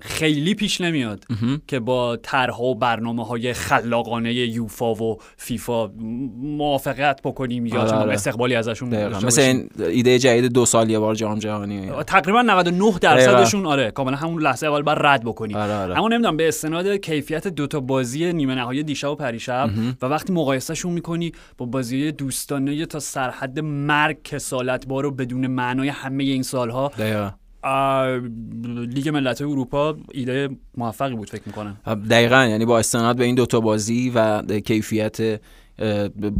خیلی پیش نمیاد که با طرح و برنامه های خلاقانه یوفا و فیفا موافقت بکنیم یا آره, آره. استقبالی ازشون مثل این ایده جدید دو سال یه بار جام جهانی تقریبا 99 درصدشون آره کاملا همون لحظه اول بر رد بکنیم. آره آره. اما نمی‌دونم به استناد کیفیت دو تا بازی نیمه نهایی دیشب و پریشب و وقتی مقایسهشون می‌کنی با بازی دوستانه تا سرحد مرگ کسالت بارو بدون معنای همه این سالها لیگ ملت اروپا ایده موفقی بود فکر می‌کنم. دقیقا یعنی با استناد به این دوتا بازی و کیفیت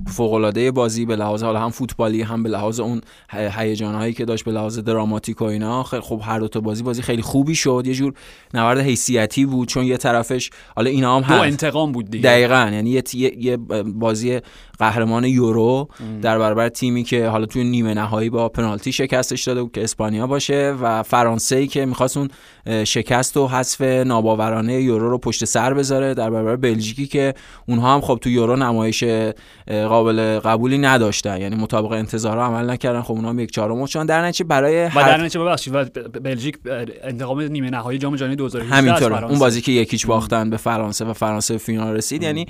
فوق بازی به لحاظ حالا هم فوتبالی هم به لحاظ اون هیجان هایی که داشت به لحاظ دراماتیک و اینا خب هر دو تا بازی بازی خیلی خوبی شد. یه جور نبرد حیثیتی بود چون یه طرفش حالا اینا هم دو انتقام بود دیگه. دقیقاً یعنی یه, یه بازی قهرمان یورو در برابر تیمی که حالا توی نیمه نهایی با پنالتی شکستش داده بود که اسپانیا باشه و فرانسه ای که می‌خواست اون شکست و حذف ناباورانه یورو رو پشت سر بذاره در برابر بلژیکی که اونها هم خب تو یورو نمایش قابل قبولی نداشتن. یعنی مطابق انتظارها عمل نکردن. خب اونها هم یک چهارم چون در نتیجه برای و در نتیجه ببخشید و بلژیک انتقام نیمه نهایی جام جهانی 2018 همینطوره. اون بازی که یکیچ باختن به فرانسه و فرانسه فینال رسید. یعنی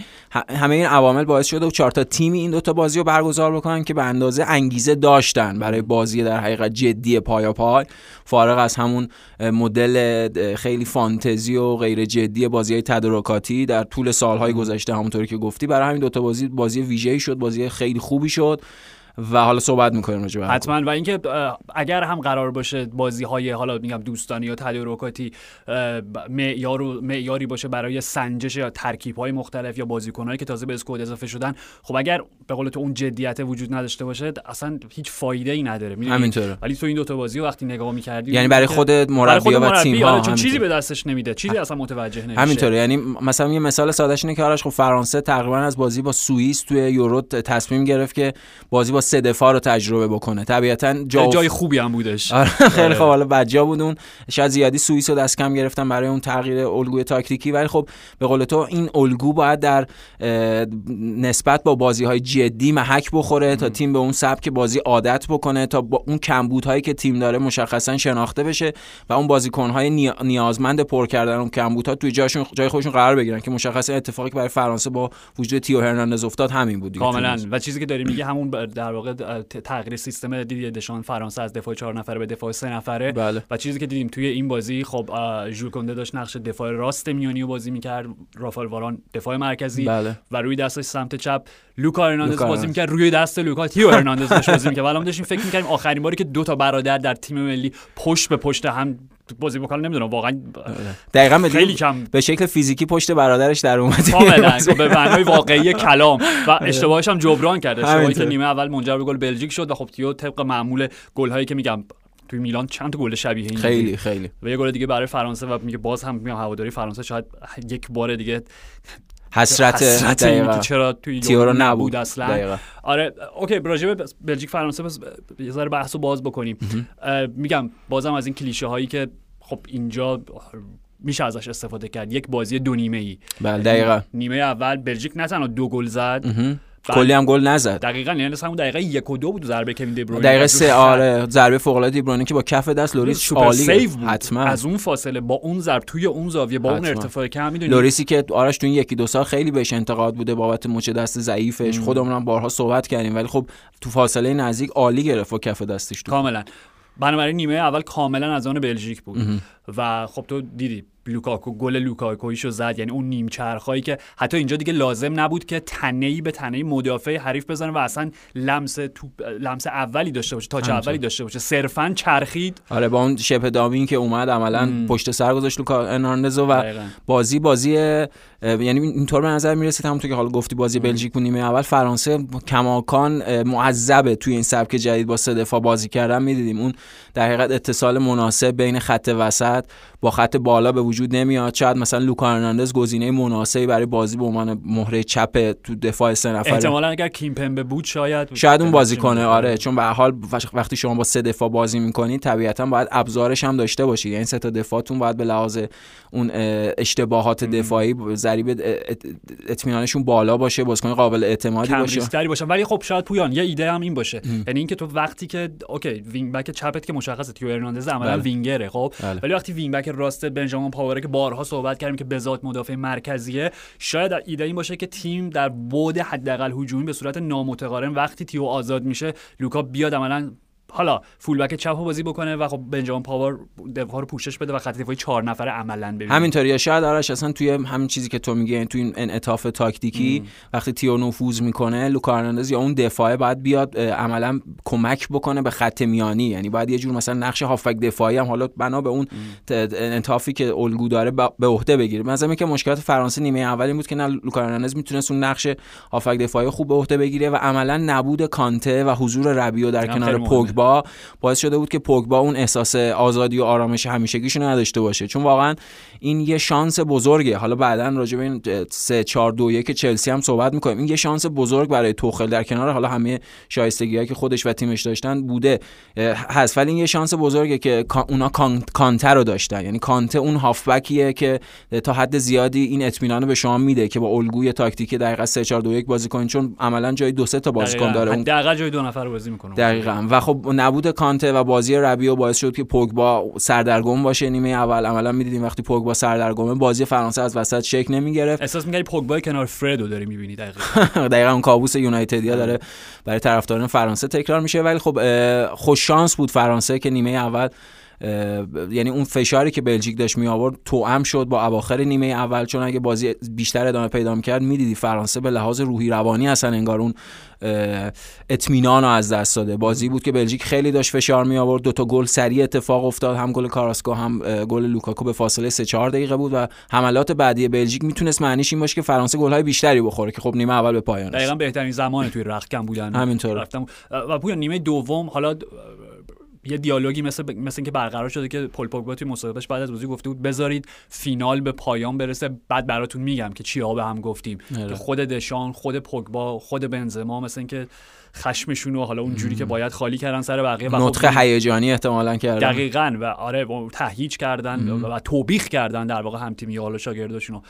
همه این عوامل باعث شده و چهار تا تیمی این دوتا بازی رو برگزار بکنن که به اندازه انگیزه داشتن برای بازی در حقیقت جدی پایا پای. فارغ از همون مدل خیلی فانتزی و غیر جدی بازی های تدارکاتی در طول سالهای گذشته همونطوری که گفتی برای همین دوتا بازی بازی ویژه‌ای شد بازی خیلی خوبی شد. و حالا صحبت می‌کنیم راجع حتما. و اینکه اگر هم قرار باشه بازی های حالا میگم دوستانی یا تدارکاتی معیار معیاری باشه برای سنجش یا ترکیب های مختلف یا بازیکنایی که تازه به اسکواد اضافه شدن خب اگر به قول تو اون جدیت وجود نداشته باشه اصلا هیچ فایده ای نداره. همینطوره. ولی تو این دوتا بازی وقتی نگاه می‌کردی یعنی برای خود مربی و تیم ها چون چیزی به دستش نمیده. چیزی اصلا متوجه نمیشه. همینطوره. یعنی مثلا یه مثال سادهش اینه که آرش خب فرانسه تقریبا از بازی با سوئیس توی یورو تصمیم گرفت که بازی با سه دفاع رو تجربه بکنه. طبیعتا جا جای خوبی هم بودش. آره، خیلی آره. خب حالا بجا بود اون. شاید زیادی سوئیس رو دست کم گرفتن برای اون تغییر الگوی تاکتیکی. ولی خب به قول تو این الگو باید در نسبت با بازی های جدی محک بخوره تا تیم به اون سبک بازی عادت بکنه تا با اون کمبودهایی که تیم داره مشخصا شناخته بشه و اون بازیکنهای نیازمند پر کردن اون کمبودها توی جاشون جای خودشون قرار بگیرن که مشخصا اتفاقی که برای فرانسه با وجود تیو هرناندز افتاد همین بود کاملا. و چیزی که داری میگه همون در واقع تغییر سیستم دیدی دشان فرانسه از دفاع چهار نفره به دفاع سه نفره. بله. و چیزی که دیدیم توی این بازی خب ژول کنده داشت نقش دفاع راست میانی رو بازی می‌کرد. رافال واران دفاع مرکزی. بله. و روی دستش سمت چپ لوکا هرناندز بازی می‌کرد. روی دست لوکا تیو هرناندز داشت بازی می‌کرد. ولی داشتیم فکر می‌کردیم آخرین باری که دو تا برادر در تیم ملی پشت به پشت هم بازی بکنه نمی‌دونم واقعا دقیقاً خیلی کم. به شکل فیزیکی پشت برادرش در اومد کاملا به معنای واقعی کلام. و اشتباهش هم جبران کرد اشتباهی که نیمه اول منجر به گل بلژیک شد و خب تیو طبق معمول گل هایی که میگم توی میلان چند تا گل شبیه این خیلی خیلی. و یه گل دیگه برای فرانسه و میگه باز هم میگم هواداری فرانسه شاید یک بار دیگه حسرت, حسرت چرا توی تیو رو نبود اصلا. دقیقا. آره اوکی راجع بلژیک فرانسه بس یه ذره بحثو باز بکنیم. میگم بازم از این کلیشه هایی که خب اینجا میشه ازش استفاده کرد. یک بازی دو نیمه ای بله دقیقا. نیمه اول بلژیک نه تنها دو گل زد کلی هم گل نزد. دقیقاً یعنی همون دقیقه یک و دو بود ضربه کوین دی بروینه دقیقه سه آره ضربه فوق العاده دی بروینه که با کف دست لوریس عالی save بود. حتما. از اون فاصله با اون ضرب توی اون زاویه با حتما. اون ارتفاع که می‌دونی؟ لوریسی که آرش تو این یکی دو سال خیلی بهش انتقاد بوده بابت مچ دست ضعیفش. خودمون هم بارها صحبت کردیم ولی خب تو فاصله نزدیک عالی گرفت و کف دستش تو. کاملا. بنابراین نیمه اول کاملا از آن بلژیک بود. و خب تو دیدی لوکاکو گل لوکاکویشو زد یعنی اون نیم چرخایی که حتی اینجا دیگه لازم نبود که تنه‌ای به تنه‌ی مدافع حریف بزنه و اصلا لمس تو لمس اولی داشته باشه تا اولی داشته باشه. صرفا چرخید. آره با اون شبه دامی که اومد عملا پشت سر گذاشت لوکا هرناندز و بازی بازی یعنی اینطور به نظر می‌رسید همونطور که حالا گفتی بازی بلژیک و نیمه اول فرانسه کماکان معذبه توی این سبک جدید با سه دفاع بازی کردن. می‌دیدیم اون در حقیقت اتصال مناسب بین خط وسط شاید با خط بالا به وجود نمیاد. شاید مثلا لوکا هرناندز گزینه مناسبی برای بازی به عنوان مهره چپ تو دفاع سه نفره. احتمالاً اگر کیمپمبه بود شاید شاید اون بازی کنه آره. چون به هر حال وقتی شما با سه دفاع بازی می‌کنید طبیعتا باید ابزارش هم داشته باشید یعنی سه تا دفاعتون باید به لحاظ اون اشتباهات دفاعی ضریب اطمینانشون بالا باشه بازیکن قابل اعتمادی باشه. باشه. ولی خب شاید پویان یه ایده هم این باشه. یعنی اینکه تو وقتی که اوکی wing back چپت که مشخصه. تئو هرناندز عملا بله. wingerه خب؟ بله. ولی وقتی wing back راست بنجامین پاوار که بارها صحبت کردیم که به ذات مدافع مرکزیه شاید ایده این باشه که تیم در بعد حداقل هجومی به صورت نامتقارن وقتی تئو آزاد میشه لوکا بیاد عملا حالا full back چپ بازی بکنه و خب بنجامین پاوار دفاع رو پوشش بده و خط دفاعی چهار نفره عملا ببینه همینطوری شاید آرش اصلا توی همین چیزی که تو میگی یعنی توی این انعطاف تاکتیکی وقتی تیو نفوذ می‌کنه لوکا یا اون دفاعه باید بیاد عملا کمک بکنه به خط میانی. یعنی باید یه جور مثلا نقش هافک دفاعی هم حالا بنا به اون انعطافی که الگو داره به عهده بگیره. مثلا که مشکلات فرانسه نیمه اول این بود که نه لوکا می‌تونست اون نقش هافک دفاعی خوب به عهده بگیره و عملا نبود کانته و حضور ربیو در کنار پوگ پوگبا باعث شده بود که پوگبا اون احساس آزادی و آرامش همیشگیشون نداشته باشه. چون واقعا این یه شانس بزرگه. حالا بعدا راجع به این 3 4 2 1 چلسی هم صحبت می‌کنیم. این یه شانس بزرگ برای توخل در کنار. حالا همه شایستگیایی که خودش و تیمش داشتن بوده. هست. ولی این یه شانس بزرگه که اونا کانتر رو داشتن. یعنی کانته اون هافبکیه که تا حد زیادی این اطمینان به شما میده که با الگوی تاکتیکی دقیقا 3 4 2 1 بازی کنین. چون عملا جای دو سه تا بازیکن داره. اون دقیقاً جای دو نفر بازی می‌کنه. دقیقاً. و خب نبود کانته و بازی ربیو باعث شد که پوگبا سردرگم باشه نیمه اول. عملا می‌دیدیم وقتی پوگبا سردرگمه بازی فرانسه از وسط شک نمی‌گرفت. احساس میگری پوگبا کنار فردو داری می‌بینی دقیقاً. دقیقاً اون کابوس یونایتدیا داره برای طرفداران فرانسه تکرار میشه. ولی خب خوش شانس بود فرانسه که نیمه اول یعنی اون فشاری که بلژیک داشت می آورد توأم شد با اواخر نیمه اول چون اگه بازی بیشتر ادامه پیدا می‌کرد می‌دیدی فرانسه به لحاظ روحی روانی اصلا انگار اون اطمینان رو از دست داده. بازی بود که بلژیک خیلی داشت فشار می آورد دو تا گل سریع اتفاق افتاد. هم گل کاراسکو هم گل لوکاکو به فاصله 3 4 دقیقه بود و حملات بعدی بلژیک می‌تونست معنیش این باشه که فرانسه گل های بیشتری بخوره که خب نیمه اول به پایان دقیقاً بهترین زمان توی رختکن بودن. همینطور و پویا نیمه دوم حالا یه دیالوگی مثل. مثل اینکه برقرار شده که پل پوگبا توی مصاحبهش بعد از بازی گفته بود بذارید فینال به پایان برسه بعد براتون میگم که چیا به هم گفتیم. آره. که خود دشان خود پوگبا خود بنزما مثل اینکه خشمشون و حالا اونجوری که باید خالی کردن سر بقیه و نطق خب هیجانی احتمالاً کردن. دقیقاً و آره تهییج کردن و توبیخ کردن در واقع هم تیمی حالا شاگرداشونو.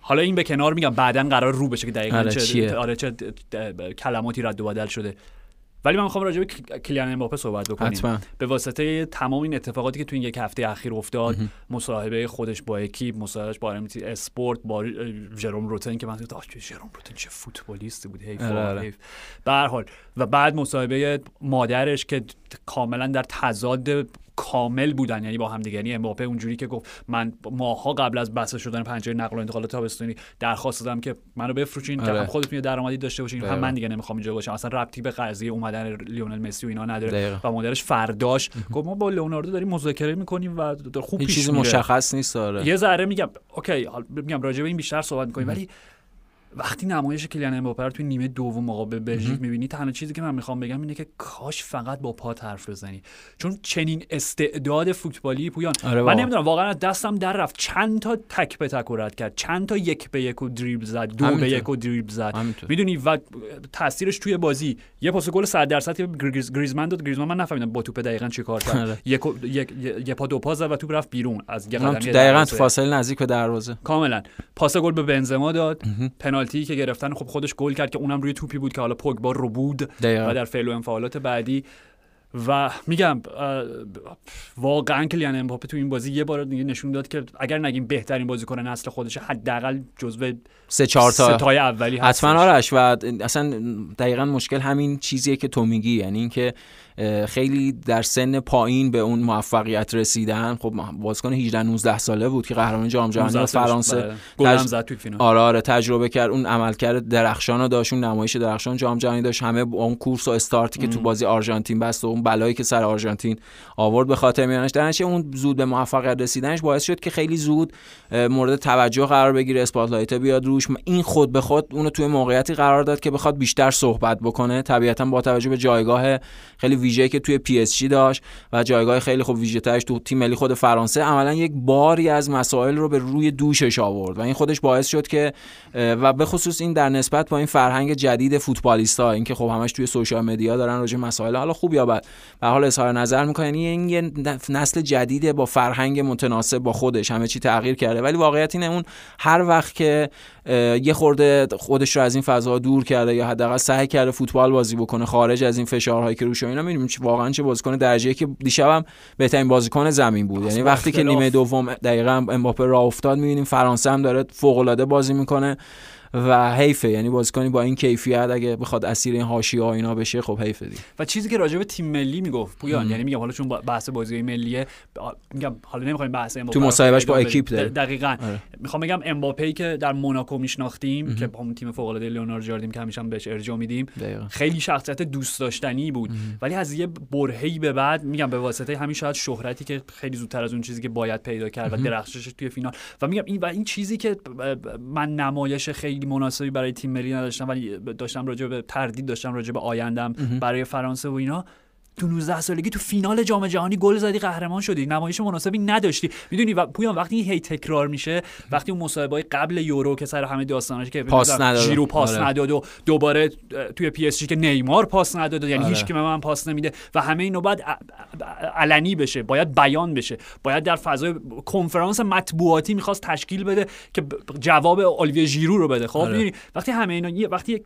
حالا این به کنار میگم بعدا قرار رو بشه که دقیقاً آره چه آره چه کلماتی رد و بدل شده. ولی من می‌خوام راجع به کلیان امباپه صحبت بکنیم. به واسطه تمام این اتفاقاتی که تو این یک هفته اخیر افتاد مصاحبه خودش با اکیپ مصاحبهش با امتی اسپورت با ژروم روتن که من گفتم ژروم روتن چه فوتبالیستی بود حیف آره، آره. به حال. و بعد مصاحبه مادرش که کاملا در تضاد کامل بودن یعنی با هم دیگه یعنی امباپه اونجوری که گفت من ماها قبل از بسته شدن پنجره نقل و انتقالات تابستونی درخواست دادم که منو بفروشین که هم آره. خودتون درآمدی داشته باشین. هم من دیگه نمی‌خوام اینجا باشم. اصلا ربطی به قضیه اومدن لیونل مسی و اینا نداره و مادرش فرداش گفت ما با لئوناردو داریم مذاکره می‌کنیم و خوب پیش چیزی مشخص نیست داره یه ذره میگم اوکی میگم راجع به این بیشتر صحبت می‌کنیم ولی وقتی نمایش کلیان امباپه رو توی نیمه دوم مقابل بلژیک می‌بینی تنها چیزی که من می‌خوام بگم اینه که کاش فقط با پا حرف بزنی. چون چنین استعداد فوتبالی پویان. آره من نمی‌دونم واقعا دستم در رفت. چند تا تک به تک رد کرد. چند تا یک به یک و دریبل زد دو به یک و دریبل زد. می‌دونی؟ و تاثیرش توی بازی. یه پاس گل 100 درصد گریزمن داد. گریزمن من نفهمیدم با توپ دقیقاً چیکار کرد. آره. یک یک پا دو پا زد و توپ رفت بیرون. از یه دقیقاً فاصله نزدیک به دروازه. کاملا. پاس گل به بنزما داد. پنالتی که گرفتن خب خودش گل کرد که اونم روی توپی بود که حالا پوگبا رو بود و در فعل و انفعالات بعدی و میگم واقعا کلیان امباپه تو این بازی یه بار دیگه نشون داد که اگر نگیم بهترین بازیکن نسل خودشه حداقل جزو سه چهار تا تای اولی حتما آرش و اصلا دقیقا مشکل همین چیزیه که تو میگی یعنی اینکه خیلی در سن پایین به اون موفقیت رسیدن. خب بازیکن 18 19 ساله بود که قهرمان جام جهانی فرانسه بله. تج... زد فینال. آره آره تجربه کرد. اون عملکرد درخشان رو داشت اون نمایش درخشان جام جهانی داشت. همه اون کورس و استارتی که تو بازی آرژانتین بست و اون بلایی که سر آرژانتین آورد به خاطر میانش درنش اون زود به موفقیت رسیدنش باعث شد که خیلی زود مورد توجه قرار بگیره spotlight بیاد روش. این خود به خود اونو توی موقعیتی قرار داد که بخواد بیشتر صحبت بکنه. طبیعتا با توجه به جایگاه خیلی ویژه که توی PS داشت و جایگاه خیلی خوب ویژه ترش تو تیم ملی خود فرانسه عملا یک باری از مسائل رو به روی دوشش آورد و این خودش باعث شد که و به خصوص این در نسبت با این فرهنگ جدید فوتبالیستا اینکه خب همش توی social media دارن راجع مسائل حالا خوب یا بد به حال اظهار نظر می‌کنن یعنی این یه نسل جدیده با فرهنگ متناسب با خودش همه چی تغییر کرده. ولی واقعیت اینه اون هر وقت که یه خورده خودش رو از این فضا دور کرده یا حداقل سعی کرده فوتبال بازی بکنه خارج از این فشارهایی که روش اینا می‌بینیم واقعا چه بازیکن درجه که دیشبم بهترین بازیکن زمین بود. یعنی وقتی که نیمه دوم دقیقا امباپه راه افتاد می‌بینیم فرانسه هم داره فوق العاده بازی می‌کنه. و حیفه یعنی بازیکنی با این کیفیت اگه بخواد اسیر این حاشیه ها اینا بشه خب حیفه دی و چیزی که راجع به تیم ملی می‌گفت پویان یعنی میگم حالا چون بحث بازی ملیه میگم حالا نمی‌خوایم بحث تو مصاحبهش با اکیپ داره دقیقاً. آره. می‌خوام بگم امباپه که در موناکو میشناختیم که با اون تیم فوق العاده لیوناردو جاردیم که همیشه بهش ارجاع میدیم خیلی شخصیت دوست داشتنی بود ولی از یه برهه‌ای به بعد میگم به واسطه همین شاید شهرتی که خیلی زودتر از اون چیزی که باید پیدا کرد و درخششش توی فینال. و میگم این و این چیزی که من نمایش خیلی مناسبی برای تیم ملی نداشتم ولی داشتم راجع به تردید داشتم راجع به آیندم برای فرانسه و اینا. تو 19 سالگی تو فینال جام جهانی گل زدی قهرمان شدی. نمایش مناسبی نداشتی. می‌دونی و پویان وقتی هی تکرار میشه وقتی اون مصاحبه قبل یورو که سر همه داستاناش که پاس نداد. ژیرو پاس آره. نداد و دوباره توی PSG که نیمار پاس نداد. یعنی آره. هیچکی به من پاس نمیده و همه اینو باید علنی بشه باید بیان بشه. باید در فضای کنفرانس مطبوعاتی می‌خواست تشکیل بده که جواب الیویه ژیرو رو بده. خب آره. وقتی همه اینا وقتی یک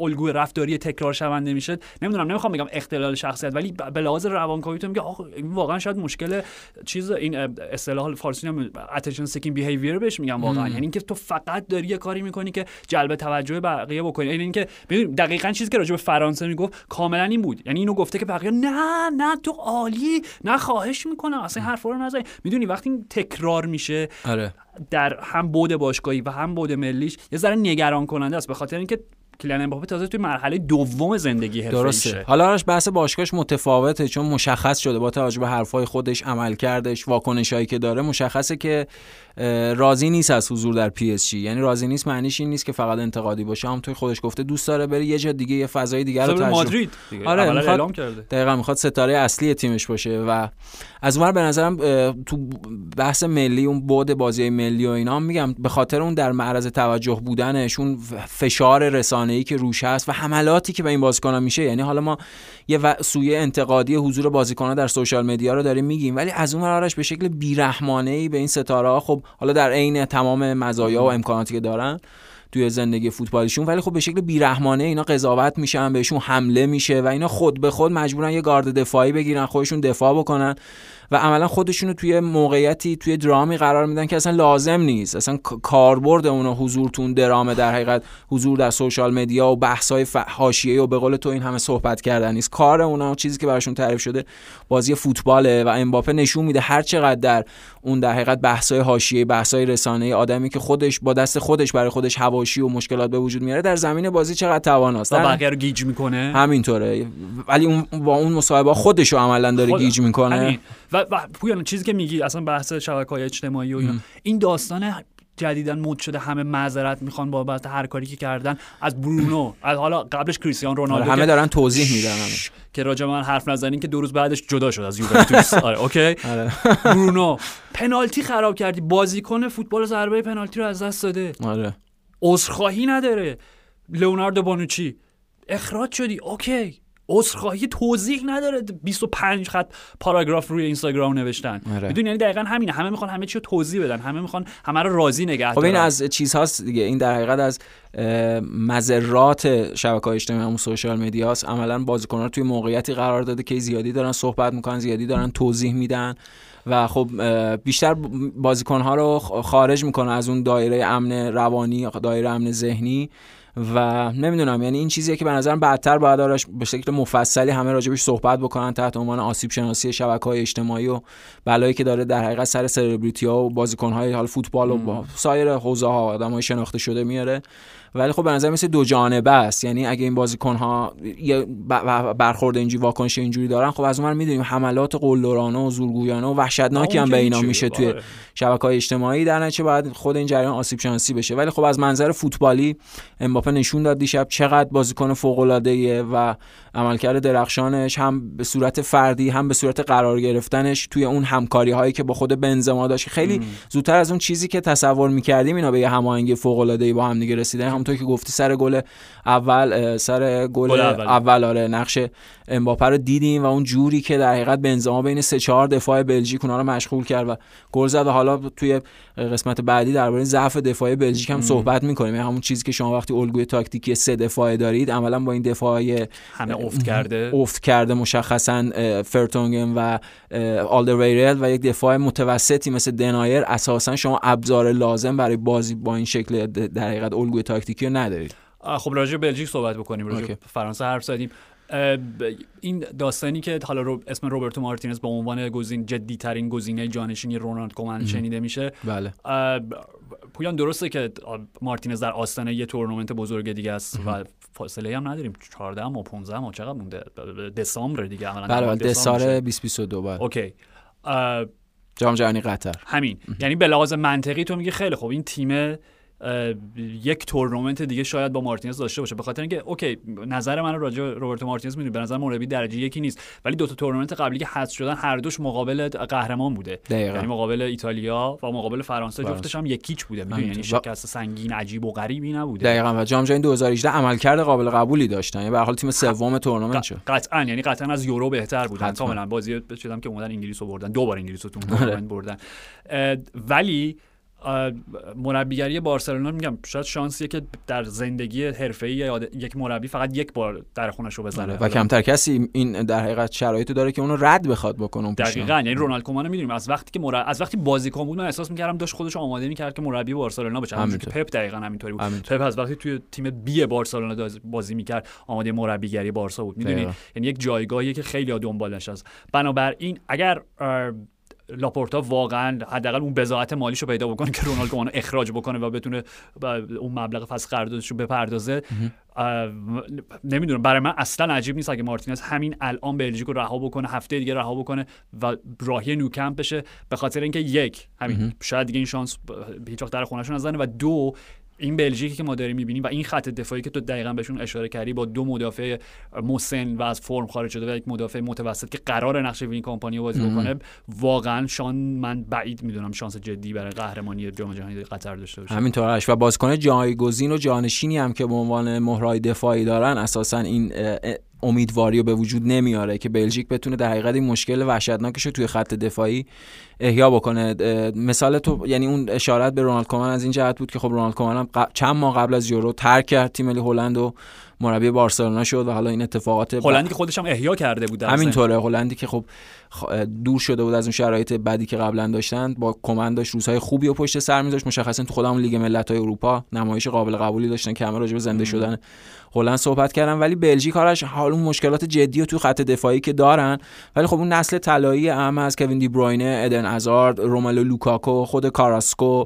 الگوی رفتاری تکرار شونده میشه نمی‌دونم نمی‌خوام بگم اختلال شخصیت ولی به لحاظ روانکاوی تو میگه آخه واقعا شاید مشکل چیز این اصطلاح فارسی هم attention seeking behavior بهش میگم واقعا. یعنی اینکه تو فقط داری یه کاری می‌کنی که جلب توجه بقیه بکنی. یعنی اینکه دقیقا چیزی که راجع به فرانسه می‌گفت کاملا این بود. یعنی اینو گفته که بقیه نه نه تو عالی نه خواهش می‌کنم اصلا حرف رو نزنی می‌دونی وقتی تکرار میشه آره. در هم بود باشگاهی و هم بود ملیش یه ذره نگران کننده است. به خاطر اینکه کیلیان امباپه تازه توی مرحله دوم زندگی درسته. حالا آرش بحث باشگاهش متفاوته چون مشخص شده با توجه به حرفای خودش عمل کردش واکنشایی که داره مشخصه که راضی نیست از حضور در PSG. یعنی راضی نیست معنیش این نیست که فقط انتقادی باشه. هم توی خودش گفته دوست داره بره یه جا دیگه یه فضای دیگه رو تجربه مادرید آره اعلام کرده. دقیقاً می‌خواد ستاره اصلی تیمش باشه و از اونور به نظرم تو بحث ملی اون بعد بازی ملی و اینا میگم به خاطر اون در معرض توجه بودنش اون فشار رسانه‌ای که روش هست و حملاتی که به این بازیکن‌ها میشه. یعنی حالا ما یه سویه انتقادی حضور بازیکن‌ها در سوشال مدیا رو داریم میگیم ولی از اون آرش به شکل بیرحمانه‌ای به این ستاره ها خب حالا در عین تمام مزایا و امکاناتی که دارن توی زندگی فوتبالیشون ولی خب به شکل بیرحمانه اینا قضاوت میشن بهشون حمله میشه و اینا خود به خود مجبورن یه گارد دفاعی بگیرن خودشون دفاع بکنن. و عملا خودشون رو توی موقعیتی توی درامی قرار میدن که اصلا لازم نیست. اصلا کاربرد اون حضور تو اون درامه در حقیقت حضور در سوشال مدیا و بحث های حاشیه و به قول تو این همه صحبت کردن نیست. کار اونا چیزی که براشون تعریف شده بازی فوتباله و امباپه نشون میده هر چقدر در اون در حقیقت بحث های حاشیه بحث های رسانه آدمی که خودش با دست خودش برای خودش حواشی و مشکلات به وجود میاره در زمین بازی چقدر تواناست. و بقیه رو گیج می‌کنه؟ همینطوره. ولی اون با اون مصاحبه خودش رو عملا داره خود... گیج می‌کنه. و, و پویان چیزی که میگی اصلا بحث شبکه های اجتماعی و این داستان جدیدن مد شده همه معذرت می‌خوان بابت هر کاری که کردن. از برونو از حالا قبلش کریستیانو رونالدو همه دارن توضیح میدن که راجع من حرف نزنین که دو روز بعدش جدا شد از یوونتوس. آره اوکی؟ آره. برونو پنالتی خراب کردی. بازیکن فوتبال ضربه پنالتی رو از دست داده. آره. عذرخواهی نداره. لئوناردو بونوچی. اخراج شدی. اوکی. عذرخواهی توضیح نداره. 25 خط پاراگراف روی اینستاگرام نوشتن. آره. می‌دونی؟ یعنی دقیقا همینه. همه می‌خوان همه چی رو توضیح بدن. همه می‌خوان همه رو راضی نگه خب این از چیزهاست دیگه. این در حقیقت از مذرات شبکه‌های اجتماعی و سوشال مدیاست عملا بازیکن‌ها توی موقعیتی قرار داده که زیادی دارن صحبت می‌کنن زیادی دارن توضیح میدن و خب بیشتر بازیکن‌ها رو خارج می‌کنه از اون دایره امن روانی دایره امن ذهنی. و نمی‌دونم یعنی این چیزیه که به نظرم بعدتر باید آرش به شکل مفصلی همه راجبش صحبت بکنن تحت عنوان آسیب شناسی شبکه های اجتماعی و بلایی که داره در حقیقت سر سلبریتی ها و بازیکن های حال فوتبال و سایر حوزه ها آدم های شناخته شده میاره. ولی خب به نظر مثل دو جانبه است. یعنی اگه این بازیکن ها برخورد اینجوری واکنش اینجوری دارن خب از اون می‌دونیم حملات قلدرانه و زورگویانه و وحشتناکی هم به اینا میشه توی آره. شبکه های اجتماعی. در نتیجه باید خود این جریان آسیب شناسی بشه. ولی خب از منظر فوتبالی امباپه نشون داد دیشب چقدر بازیکن فوق العاده و عملکرد درخشانش هم به صورت فردی هم به صورت قرار گرفتنش توی اون همکاری هایی که با خود بنزما داشت. خیلی زودتر از اون چیزی که تصور می‌کردیم اینا به یه هماهنگی فوق العاده با هم دیگه رسیدن. همونطور که گفتی سر گل اول سر گل اول. اول آره نقش امباپه رو دیدیم و اون جوری که در حقیقت بنزما بین سه چهار دفاع بلژیک اونا رو مشغول کرد و گل زد و حالا توی قسمت بعدی درباره ضعف دفاع بلژیک هم صحبت می‌کنیم. یعنی همون چیزی که شما وقتی الگوی تاکتیکی سه دفاعه دارید عملا با این دفاع همه افت کرده. افت کرده مشخصا فرتونگن و آلدریرل و یک دفاع متوسطی مثل دنایر. اساسا شما ابزار لازم برای بازی با این شکل در حقیقت الگوی تاکتیکی رو ندارید؟ خب راجع بلژیک صحبت بکنیم راجع فرانسه حرف زدیم. این داستانی که حالا رو اسم روبرتو مارتینز به عنوان گزین جدی ترین گزینه جانشینی رونالد کومن شنیده میشه. بله. پویان درسته که مارتینز در آستانه یه تورنمنت بزرگ دیگه است و فاصله هم نداریم. 14 و 15 ما چقدر مونده؟ دسامبر دیگه عملا. بله بله دسامبر 2022 بله. اوکی. جام جهانی قطر. همین. یعنی به لحاظ منطقی تو میگه خیلی خوب. این تیم یک تورنمنت دیگه شاید با مارتینز داشته باشه. به خاطر اینکه اوکی نظر من راجع روبرتو مارتینز می‌دونی به نظر مربی درجه یکی نیست. ولی دو تا تورنمنت قبلی که حذف شدن هر دوش مقابل قهرمان بوده. یعنی مقابل ایتالیا و مقابل فرانسه جفتش هم یکیچ بوده. می‌دونی؟ یعنی شکست سنگین عجیب و غریبی نبوده. دقیقاً. و جام جهانی 2018 عملکرد قابل قبولی داشتن. یعنی به حال تیم سوم تورنمنت شد. قطعا. یعنی قطعا از یورو بهتر بودن. کاملا. بازی شدم که اومدن انگلیس رو بردن. دو بار انگلیس رو آره. بردن. ولی مربیگری بارسلونا میگم شاید شانسیه که در زندگی حرفه‌ای یک مربی فقط یک بار در خونش رو بزنه. و کمتر کسی این در حقیقت شرایطی داره که اونو رد بخواد بکنه دقیقاً یعنی رونالد کومان می‌دونیم. از وقتی که مربی از وقتی بازیکن بود من احساس می‌کردم داشت خودش آماده می‌کرد که مربی بارسلونا بشه. همونجوری پپ دقیقاً همینطوری بود. همینطور. پپ از وقتی توی تیم بی بارسلونا بازی می‌کرد آماده مربیگری بارسا بود. می‌دونی؟ یعنی یک جایگاهی که خیلی دنبالش است بنابراین اگر لاپورتا واقعا حداقل اون بضاعت مالیشو پیدا بکنه که رونالدو اونو اخراج بکنه و بتونه اون مبلغ فسخ قراردادش رو بپردازه نمی‌دونم برای من اصلا عجیب نیست اگه مارتینز همین الان بلژیک رو رها بکنه هفته دیگه رها بکنه و راهی نوکمپ بشه. به خاطر اینکه یک همین شاید دیگه این شانس هیچ وقت در خونهشون نزنه و دو این بلژیکی که ما داریم می‌بینیم و این خط دفاعی که تو دقیقا بهشون اشاره کردی با دو مدافع مسن و از فرم خارج شده و یک مدافع متوسط که قرار نقش وین کمپانی بازی بکنه واقعا شان من بعید می‌دونم شانس جدی برای قهرمانی جام جهانی قطر داشته باشه. همینطورش و بازیکن جایگزین و جانشینی هم که به عنوان مهرای دفاعی دارن اساسا این امیدواری رو به وجود نمیاره که بلژیک بتونه در حقیقت این مشکل وحشتناکش رو توی خط دفاعی احیا بکنه. مثال تو یعنی اون اشارت به رونالد کومن از این جهت بود که خب رونالد کومن هم چند ماه قبل از یورو ترک کرد تیم ملی هلند و مربی بارسلونا شد و حالا این اتفاقات هلندی که خودش هم احیا کرده بود همینطوره هلندی که خب دور شده بود از اون شرایط بدی که قبلا داشتن با کمند داشت روزهای خوبی و پشت سر میذاشت. مشخصا تو خودمون لیگ ملت‌های اروپا نمایش قابل قبولی داشتن که همه راجع به زنده شدن هلند صحبت کردن ولی بلژیک کارش حال اون مشکلات جدی و تو خط دفاعی که دارن. ولی خب اون نسل طلایی هم از کوین دی بروینه ادن هازارد روملو لوکاکو خود کاراسکو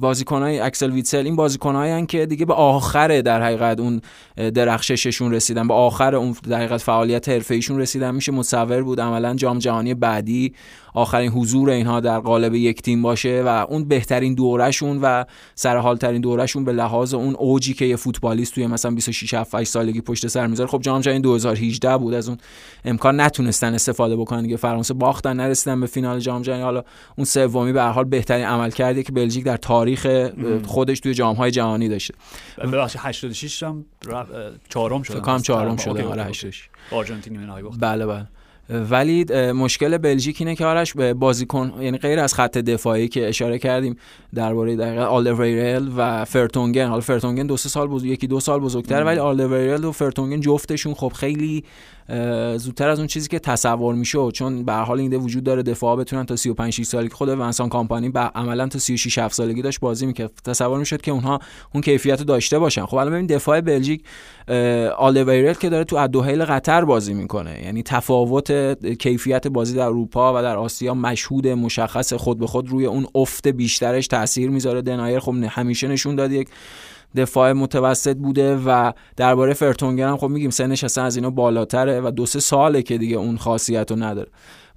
بازیکنای اکسل ویتسل این بازیکنایی که دیگه به آخر در حقیقت اون درخشششون رسیدن به آخر اون در حقیقت فعالیت حرفه‌ایشون رسیدن میشه متصور بود عملا جام جهانی بعدی آخرین حضور اینها در قالب یک تیم باشه و اون بهترین دورشون و سرحال ترین دورشون به لحاظ اون اوجی که یه فوتبالیست توی مثلا 26 7 سالگی پشت سر می‌ذاره. خب جام جهانی 2018 بود از اون امکان نتونستن استفاده بکنن دیگه. فرانسه باختن نرسیدن به فینال جام جهانی. حالا اون سومی به هر حال بهترین عمل کرده که بلژیک در تاریخ خودش توی جام های جهانی داشته. ببخشید 86 هم چهارم شد. فکر چهارم شده. آره 86 آرژانتین بله بله. ولی مشکل بلژیک اینه که آرش بازیکن یعنی غیر از خط دفاعی که اشاره کردیم درباره دقیقه آلدویرل و فرتونگن حالا فرتونگن دو سه سال بزرگ یکی دو سال بزرگتر ولی آلدویرل و فرتونگن جفتشون خب خیلی زودتر از اون چیزی که تصور میشه چون به هر حال این ایده وجود داره دفاع بتونن تا 35 6 سالگی خود ونسان کامپانی به عملا تا 36 7 سالگی داشت بازی می‌کرد. تصور می‌شد که اونها اون کیفیت رو داشته باشن. خب الان ببین دفاع بلژیک آلدویرل که داره تو الدحیل قطر بازی می‌کنه. یعنی تفاوت کیفیت بازی در اروپا و در آسیا مشهود مشخص خود به خود روی اون افت بیشترش تاثیر می‌ذاره. دنایر خب همیشه نشون داد یک دفاع متوسط بوده و درباره فرتونگر هم خب میگیم سنش اصلا از اینا بالاتره و دو سه ساله که دیگه اون خاصیت رو نداره.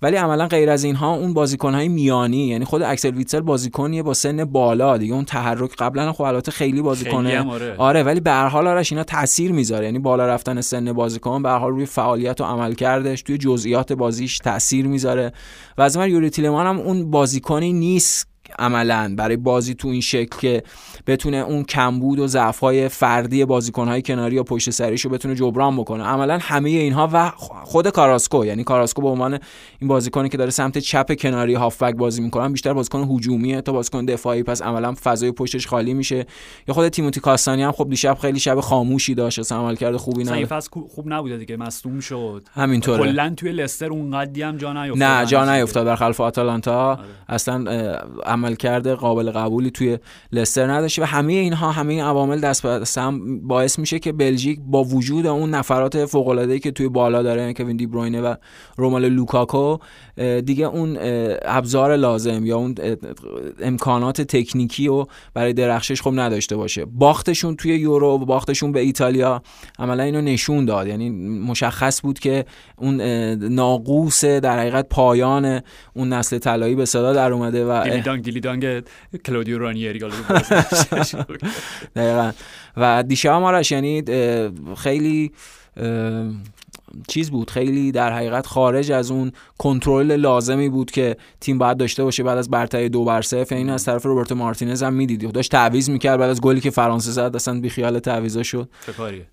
ولی عملا غیر از اینها اون بازیکن های میانی یعنی خود اکسل ویتسل بازیکنیه با سن بالا دیگه اون تحرک قبلا خب البته خیلی بازیکنه آره. آره ولی به هر حال آرش اینا تاثیر می‌ذاره. یعنی بالا رفتن سن بازیکن به هر حال روی فعالیت و عمل کردش توی جزئیات بازیش تاثیر می‌ذاره. و از یوری تیلمان هم اون بازیکنی نیست عملا برای بازی تو این شکل که بتونه اون کمبود و ضعف‌های فردی بازیکن‌های کناری یا پشت سریش رو بتونه جبران بکنه. عملا همه اینها و خود کاراسکو یعنی کاراسکو به عنوان این بازیکنی که داره سمت چپ کناری هافبک بازی می‌کنه بیشتر بازیکن هجومیه. تا بازیکن دفاعی پس عملا فضای پشتش خالی میشه. یا خود تیموتی کاستانی هم خب دیشب خیلی شب خاموشی داشت. اصلا عملکرد خوبی نداشت خوب نبوده دیگه مصدوم شد. همینطوره. کلا توی لستر اون قدی هم جا نیافتاد نه جا نیافتاد برخلاف آتالانتا آره. اصلا عملکرد قابل قبولی توی لستر نداشته و همه اینها همه این عوامل دست به هم باعث میشه که بلژیک با وجود اون نفرات فوق العاده که توی بالا داره یعنی کوین دی بروینه و رومالو لوکاکو دیگه اون ابزار لازم یا اون امکانات تکنیکی رو برای درخشش خب نداشته باشه. باختشون توی یورو و باختشون به ایتالیا عملا اینو نشون داد. یعنی مشخص بود که اون ناقوس در حقیقت پایان اون نسل طلایی به صدا در اومده و گلیدانگ گلیدانگ کلودیو رانیری دقیقا. و دیشب هم یعنی خیلی چیز بود خیلی در حقیقت خارج از اون کنترل لازمی بود که تیم باید داشته باشه بعد از برتری دو بر صفر یعنی از طرف روبرتو مارتینز هم می‌دیدی داشت تعویض می‌کرد بعد از گلی که فرانسه زد اصلا بی خیال تعویضا شد.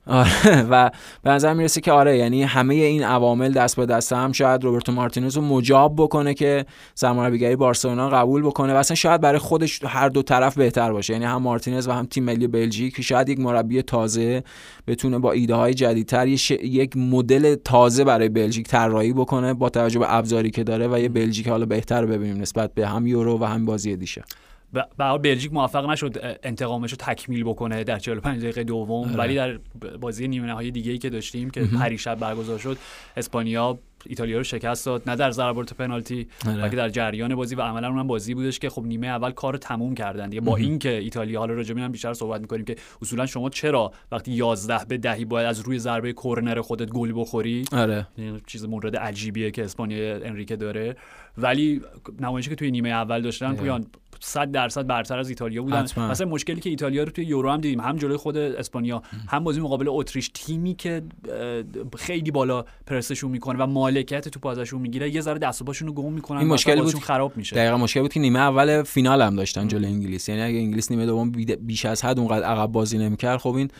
آره و به نظر می‌رسه که آره یعنی همه این عوامل دست به دست هم شاید روبرتو مارتینز رو مجاب بکنه که سرمربیگری بارسلونا قبول بکنه و اصلا شاید برای خودش هر دو طرف بهتر باشه. یعنی هم مارتینز و هم تیم ملی بلژیک شاید یک مربی تازه بتونه با ایده های جدیدتر یک مدل تازه برای بلژیک طراحی بکنه با توجه به ابزاری که داره و یه بلژیک حالا بهتر ببینیم نسبت به هم یورو و هم بازی دیشه. به بلژیک موفق نشد انتقامش رو تکمیل بکنه در 45 دقیقه دوم. ولی در بازی نیمه نهایی دیگه ای که داشتیم که پریشب برگزار شد اسپانیا ایتالیا رو شکست داد نه در ضربات پنالتی آره. بلکه در جریان بازی و عملا اونم بازی بودش که خب نیمه اول کار تموم کردن دیگه. با اینکه ایتالیا حالا راجع هم بیشتر صحبت می‌کنیم که اصولا شما چرا وقتی 11 به دهی باید از روی ضربه کرنر خودت گل بخوری؟ آره. چیز مورد عجیبیه که اسپانیا انریکه داره. ولی نمایشی که توی نیمه اول داشتن پویان 100 درصد برتر از ایتالیا بودن. حتما. مثلا مشکلی که ایتالیا رو توی یورو هم دیدیم هم جلوی خود اسپانیا هم بازی مقابل اتریش تیمی که خیلی بالا پرسشون می‌کنه و مالکیت تو ازشون می‌گیره یه ذره دست و پاشون رو گم می‌کنن این مشکل بود خراب میشه. دقیقاً مشکل بود که نیمه اول فینال هم داشتن جلوی انگلیس. یعنی اگه انگلیس نیمه دوم بیش از حد اونقدر عقب بازی نمی‌کرد خب این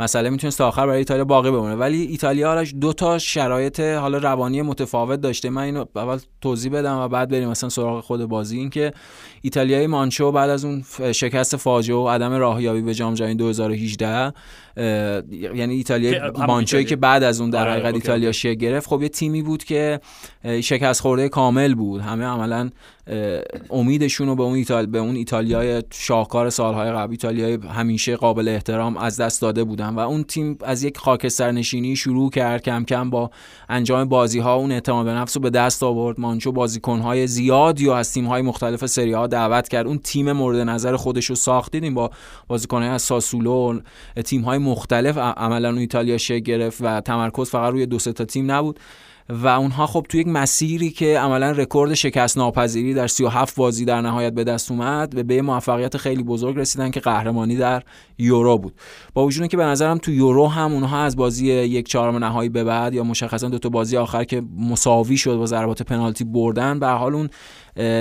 مسئله می‌تونست تا آخر برای ایتالیا باقی بمونه. ولی ایتالیا آرش دو تا شرایط حالا روانی متفاوت داشته. من اینو اول توضیح بدم و بعد بریم مثلا سراغ خود بازی. این که ایتالیایی مانچو بعد از اون شکست فاجعه و عدم راهیابی به جام جهانی 2018 یعنی ایتالیا مانچوی که بعد از اون در آره، حقیقت ایتالیا شکل گرفت خب یه تیمی بود که شکست خورده کامل بود. همه عملا امیدشون رو به اون ایتال به اون ایتالیای شاهکار سالهای قبل ایتالیای همیشه قابل احترام از دست داده بودن و اون تیم از یک خاکستر نشینی شروع کرد کم کم با انجام بازی ها اون اعتماد به نفس رو به دست آورد. مانچو بازیکن های زیادی و از تیم های مختلف سری ها دعوت کرد. اون تیم مورد نظر خودش رو ساخت دیدیم با بازیکن های از ساسولو تیم های مختلف عملا اون ایتالیا شکل گرفت و تمرکز فقط روی دو تا تیم نبود. و اونها خب تو یک مسیری که عملا رکورد شکست ناپذیری در 37 بازی در نهایت به دست اومد به موفقیت خیلی بزرگ رسیدن که قهرمانی در یورو بود. با وجود که به نظرم تو یورو هم اونها از بازی یک چهارم نهایی به بعد یا مشخصا دو تا بازی آخر که مساوی شد با ضربات پنالتی بردن به حال اون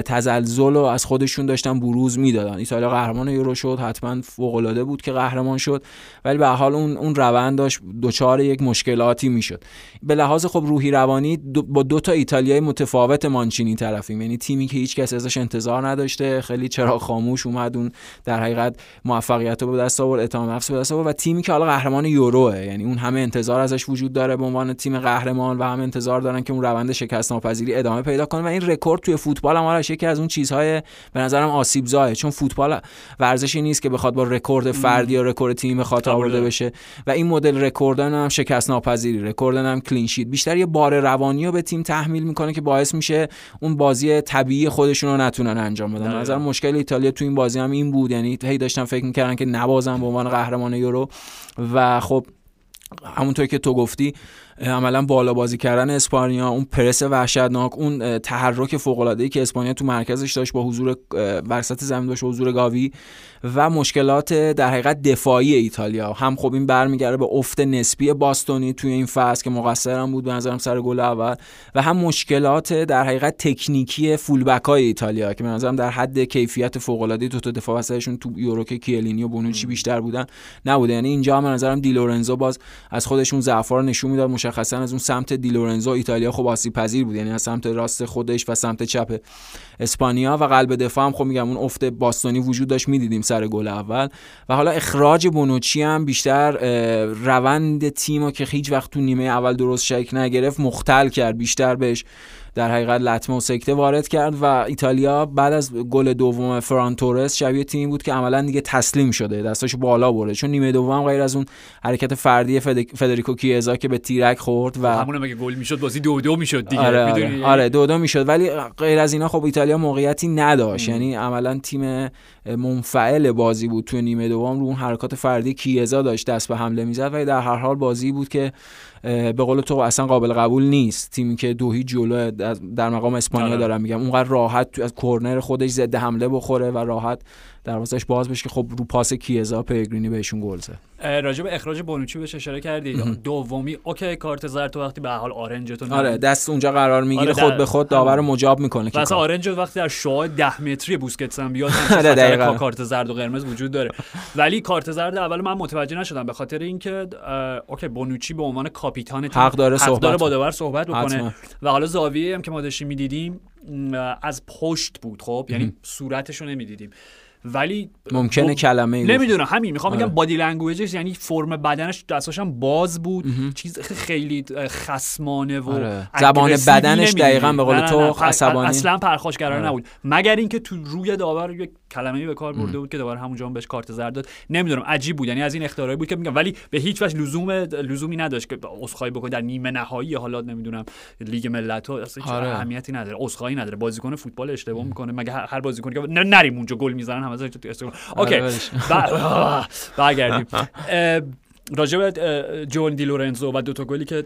تزلزل رو از خودشون داشتن بروز می‌دادن. ایتالیا قهرمان یورو شد حتما فوق العاده بود که قهرمان شد ولی به حال اون اون روند داشت دچار یک مشکلاتی می‌شد. به لحاظ خب روحی روانی با دو تا ایتالیای متفاوت مانچینی طرفیم. یعنی تیمی که هیچ کس ازش انتظار نداشته خیلی چرا خاموش اومد اون در حقیقت موفقیت رو به دست آورد اعتماد نفس به دست آورد و تیمی که حالا قهرمان یوروه. یعنی اون همه انتظار ازش وجود داره به عنوان تیم قهرمان و هم انتظار دارن که اون روند شکست ناپذیری ادامه پیدا کنه و این رکورد توی فوتبال هم آرش یکی از اون چیزهای به نظرم آسیب زاست چون فوتبال ورزشی نیست که بخواد با رکورد فردی یا رکورد تیم خاطر آورده بشه. و این مدل رکوردن هم شکست ناپذیری رکوردن هم clean sheet بیشتر یه بار روانی رو به تیم تحمیل می‌کنه که باعث میشه اون بازی طبیعی خودشون رو نتونن انجام بدن. نظر مشکل ایتالیا تو این بازی هم این بود. یعنی هی داشتن فکر می‌کردن که نبازن به عنوان قهرمان یورو. و خب همونطور که تو گفتی عملا بالا بازی کردن اسپانیا اون پرس وحشتناک اون تحرک فوق العاده ای که اسپانیا تو مرکزش داشت با حضور وسط زمین داشت حضور گاوی و مشکلات در حقیقت دفاعی ایتالیا. هم خب این برمیگرده به افت نسبی باستونی توی این فصل که مقصرم بود به نظرم سر گل اول و هم مشکلات در حقیقت تکنیکی فولبک های ایتالیا که به نظرم در حد کیفیت فوق العاده دو تا دفاع وسطشون تو یورو که کیلینی و بونوچی بیشتر بودن نبوده. یعنی اینجا هم به نظرم دی لورنزو باز از خودشون ضعف رو نشون می‌داد. مشخصا از اون سمت دی لورنزو ایتالیا خب آسیب پذیر بود. یعنی از سمت راست خودش و سمت چپ اسپانیا و قلب دفاع هم خب میگم اون افت باستونی وجود داشت می‌دیدیم سر گل اول. و حالا اخراج بونوچی هم بیشتر روند تیمو که هیچ وقت تو نیمه اول درست شکل نگرفت مختل کرد بیشتر بهش. در حقیقت لطمه و سکته وارد کرد و ایتالیا بعد از گل دوم فرانتورس شبیه تیم بود که عملا دیگه تسلیم شده دستاش بالا برده. چون نیمه دوم غیر از اون حرکت فردی فدریکو کیزا که به تیرک خورد و همون مگه گل می‌شد؟ بازی دو دو می‌شد دیگه آره آره, آره دو دو می‌شد. ولی غیر از اینا خب ایتالیا موقعیتی نداشت. یعنی عملا تیم منفعل بازی بود تو نیمه دوم. رو اون حرکات فردی کیزا داشت دست به حمله می‌زد ولی در هر حال بازی بود که به قول تو اصلا قابل قبول نیست. تیمی که دو هیچ جلو در مقابل اسپانیا آره. دارم میگم. اونقدر راحت از کرنر خودش ضد حمله بخوره و راحت دروازش باز بشه که خب رو پاس کیزا پیگرینی بهشون گل زد. راجع به اخراج بونوچی بهش اشاره کردی. دومی okay کارت زرد تو وقتی به هر حال آرنج تو آره دست اونجا قرار می‌گیره آره خود به خود داور مجاب می‌کنه واسه آرنج وقتی در شعاع 10 متری بوسکتس هم بیاد آره کارت زرد و قرمز وجود داره. ولی کارت زرد اول من متوجه نشدم به خاطر اینکه okay بونوچی به عنوان کاپیتان حق داره صحبت داره با داور صحبت بکنه. و حالا زاویه هم که ما داشتیم می‌دیدیم از پشت بود خب؟ یعنی صورتشو نمی‌دیدیم. ولی ممکنه کلمه نمی‌دونم همین می‌خوام بگم body language ش یعنی فرم بدنش دستاش هم باز بود چیز خیلی خسمانه و آره. زبان بدنش دقیقا به قول تو عصبانی. اصلا پرخاشگرانه آره. نبود. مگر اینکه تو روی داور یک کلمه‌ای به کار برده بود که داور همونجا هم بهش کارت زرد داد. نمی‌دونم عجیب بود. یعنی از این اختیارایی بود که میگم ولی به هیچ وجه لزوم لزومی نداشت که عذرخواهی بکنه در نیمه نهایی حالات نمی‌دونم لیگ ملت ها اصلا آره. اهمیتی نداره عذرخواهی نداره. بازیکن فوتبال اشتباه می‌کنه. مگه هر بازیکنی که نریم اونجا گل می‌زنن همه okay. آره، برگردیم. راجع به جووانی دی لورنزو و دو تا گلی که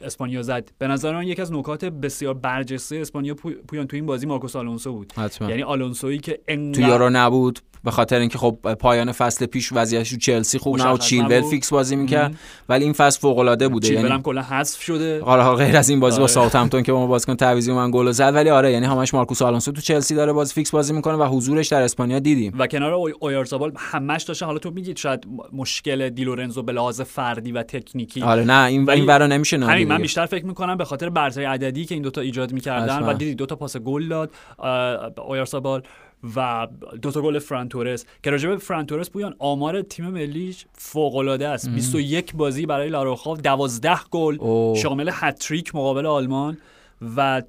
اسپانیا زد به نظر من یک از نکات بسیار برجسته اسپانیا پویان تو این بازی مارکوس آلونسو بود حتما. یعنی آلونسویی که انقدر... تو یارو نبود به خاطر اینکه خب پایان فصل پیش وضعیتش چلسی خوب نه و چیلول فیکس بازی می‌کرد. ولی این فصل فوق العاده بوده. چیلول یعنی هم کلا حذف شده. آره غیر از این بازی آره. با ساوثهمپتون که ما بازیکن تعویضی من گل زد. ولی آره یعنی همش مارکوس آلونسو تو چلسی داره باز فیکس بازی می‌کنه و حضورش در اسپانیا دیدیم. و کنار اویارزابال همش داشته حالا تو میگید شاید مشکل دی لورنزو به لحاظ فردی و تکنیکی. آره نه این این برا نمیشه نه همین من بیشتر فکر می‌کنم به خاطر برتری عددی که این دوتا ایجاد می‌کردن. و دیدی دوتا پاس گل داد اویارزابال و دو تا گل فران تورس که راجع به فران تورس پویان آمار تیم ملیش فوق العاده است 21 بازی برای لاروخا و 12 گل شامل هتریک مقابل آلمان. و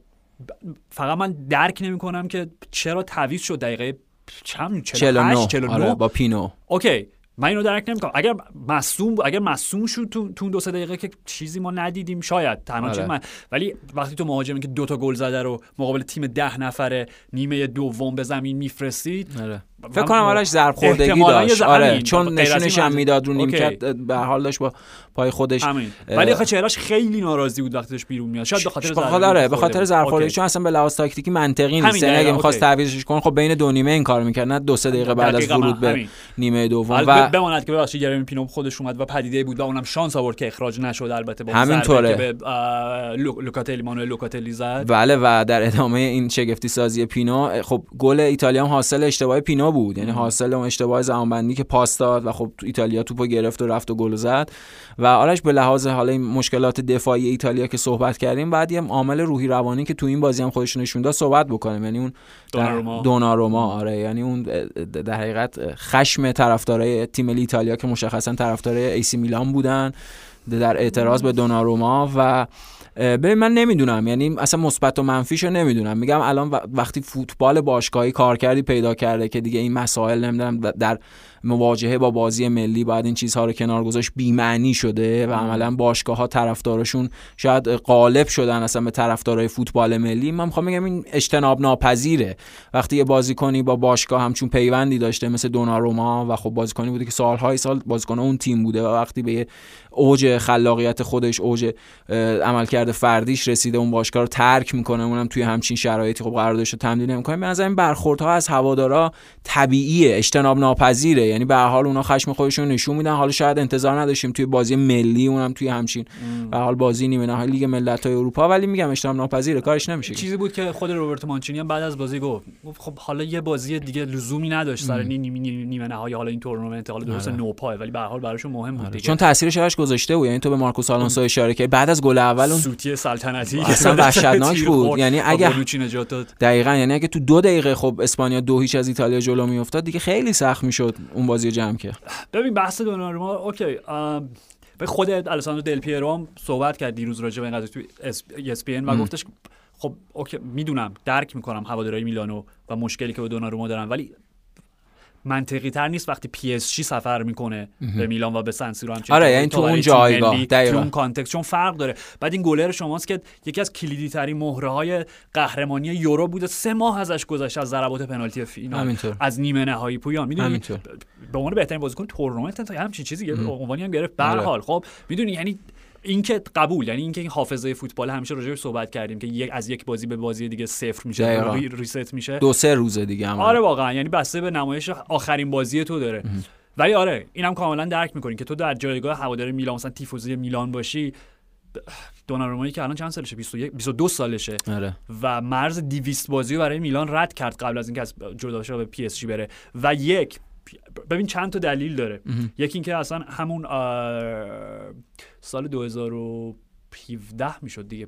فقط من درک نمی کنم که چرا تعویض شد دقیقه چند 48 49 آره با پینو. اوکی. من اینو درک نمی‌کنم اگر مصوم اگر مصوم شد تو تو دو سه دقیقه که چیزی ما ندیدیم شاید تنها آره. من ولی وقتی تو مهاجمی که دو تا گل زده رو مقابل تیم ده نفره نیمه دوم به زمین میفرستید آره. فکر کنم آرش ضرب خوردگی داشت. آره چون نشونش هم می‌داد رو نیمکت به حال داشت با پای خودش ولی آخه چهرهش خیلی ناراضی بود وقتی داشت بیرون میاد. شاید به خاطر آره به خاطر ضرب خوردگی چون اصلا به لحاظ تاکتیکی منطقی نیست. اگه می‌خواست تعویضش کنه خب بین دو نیمه این کارو می‌کرد. نه دو سه دقیقه بعد از ورود به نیمه دوم و بماند که ببخشید گرمی پینو خودش اومد و پدیده بود و اونم شانس آورد که اخراج نشد. البته با همینطوره. که به لوکاتلی مانوئل لوکاتلی زد. بله و در ادامه این شگفتی سازی پینو خب گل ایتالیا هم حاصل اشتباه پینو بود. یعنی حاصل اون اشتباه زمانبندی که پاس داد و خب تو ایتالیا توپو گرفت و رفت و گل زد. و آرش به لحاظ حالا این مشکلات دفاعی ایتالیا که صحبت کردیم بعد یه عامل روحی روانی که تو این بازی هم خودش نشون داد صحبت بکنیم. یعنی اون دوناروما. آره. یعنی اون در حقیقت خشم طرفدارای تیم ایتالیا که مشخصا طرفدارای ایسی میلان بودن در اعتراض به دوناروما و ببین من نمی‌دونم. یعنی اصلا مثبت و منفیشو نمی‌دونم. میگم الان وقتی فوتبال باشگاهی کار کردی پیدا کرده که دیگه این مسائل نمی‌دونم در مواجهه با بازی ملی بعد این چیزها رو کنار گذاشت بی‌معنی شده و عملا باشگاه ها طرفدارشون شاید غالب شدن اصلا به طرفدارای فوتبال ملی. من می‌خوام بگم این اجتناب ناپذیره. وقتی یه بازیکنی با باشگاه همچون پیوندی داشته مثل دوناروما و خب بازیکنی بوده که سالهای سال بازیکن اون تیم بوده و وقتی به اوج خلاقیت خودش اوج عملکرد فردیش رسیده اون باشگاه رو ترک می‌کنه اونم توی همچین شرایطی خب قراردادش رو تمدید نمی‌کنه. به نظر این برخوردها از هوادارا طبیعیه اجتناب ناپذیره. یعنی به حال اونا خشم خودشون نشون میدن. حالا شاید انتظار نداشتیم توی بازی ملی اونم توی همچین به حال بازی نیمه نهایی لیگ ملت‌های اروپا. ولی میگم اجتناب ناپذیره کارش نمیشه چیزی بود که خود روبرت مانچینی هم بعد از بازی گفت. خب حالا یه بازی دیگه لزومی نداشت سر نیمه نیمه نهایی حالا این تورنمنت حالا درست آره. نوپا ولی به حال براشون مهم بود آره. دیگه. چون تاثیرش براش گذاشته بود. یعنی تو به مارکوس آلونسو اشاره کردی. بعد از گل اول اون سوتی سلطنتی اصلا وحشتناک بود. یعنی اگه دقیقاً یعنی اگه تو دو دقیقه خب اسپانیا دو هیچ از ایتالیا جلو میافتاد دیگه خیلی سخت می‌شد اون بازی جمع که ببین بحث دوناروما okay به خود الساندرو دل پیرو هم صحبت کرد دیروز راجع به این قضیه تو اس و گفتش خب okay می‌دونم درک می‌کنم هوادارهای میلانو و مشکلی که به دوناروما دارن ولی منطقی تر نیست وقتی پی اس جی سفر می‌کنه به میلان و به سن سیرو همچنین آره یعنی تو اون جایگاه تو اون context چون فرق داره. بعد این گلر شماست که یکی از کلیدی ترین مهره های قهرمانی یورو بوده. سه ماه ازش گذشت از ضربات پنالتی فینال. از نیمه نهایی پویان. می‌دونی؟ به عنوان بهترین بازیکن تورنمنت همچین چیزی عنوانی هم گرفت. به آره. حال خب می‌دونی؟ یعنی اینکه قبول یعنی اینکه این حافظه فوتبال همیشه راجعش صحبت کردیم که یک از یک بازی به بازی دیگه صفر میشه ری ریست میشه. دو سه روزه دیگه هم. آره واقعا یعنی بسته به نمایش آخرین بازی تو داره. ولی آره اینم کاملا درک می‌کنین که تو در جایگاه هوادار میلان مثلا تیفوزی میلان باشی دونارومایی که الان چند سالشه؟ 21 22 سالشه. آره. و مرز 200 بازی برای میلان رد کرد قبل از اینکه از جدا به پی اس جی بره. و یک ببین چند تا دلیل داره. یکی اینکه اصلا همون سال 2017 می‌شد دیگه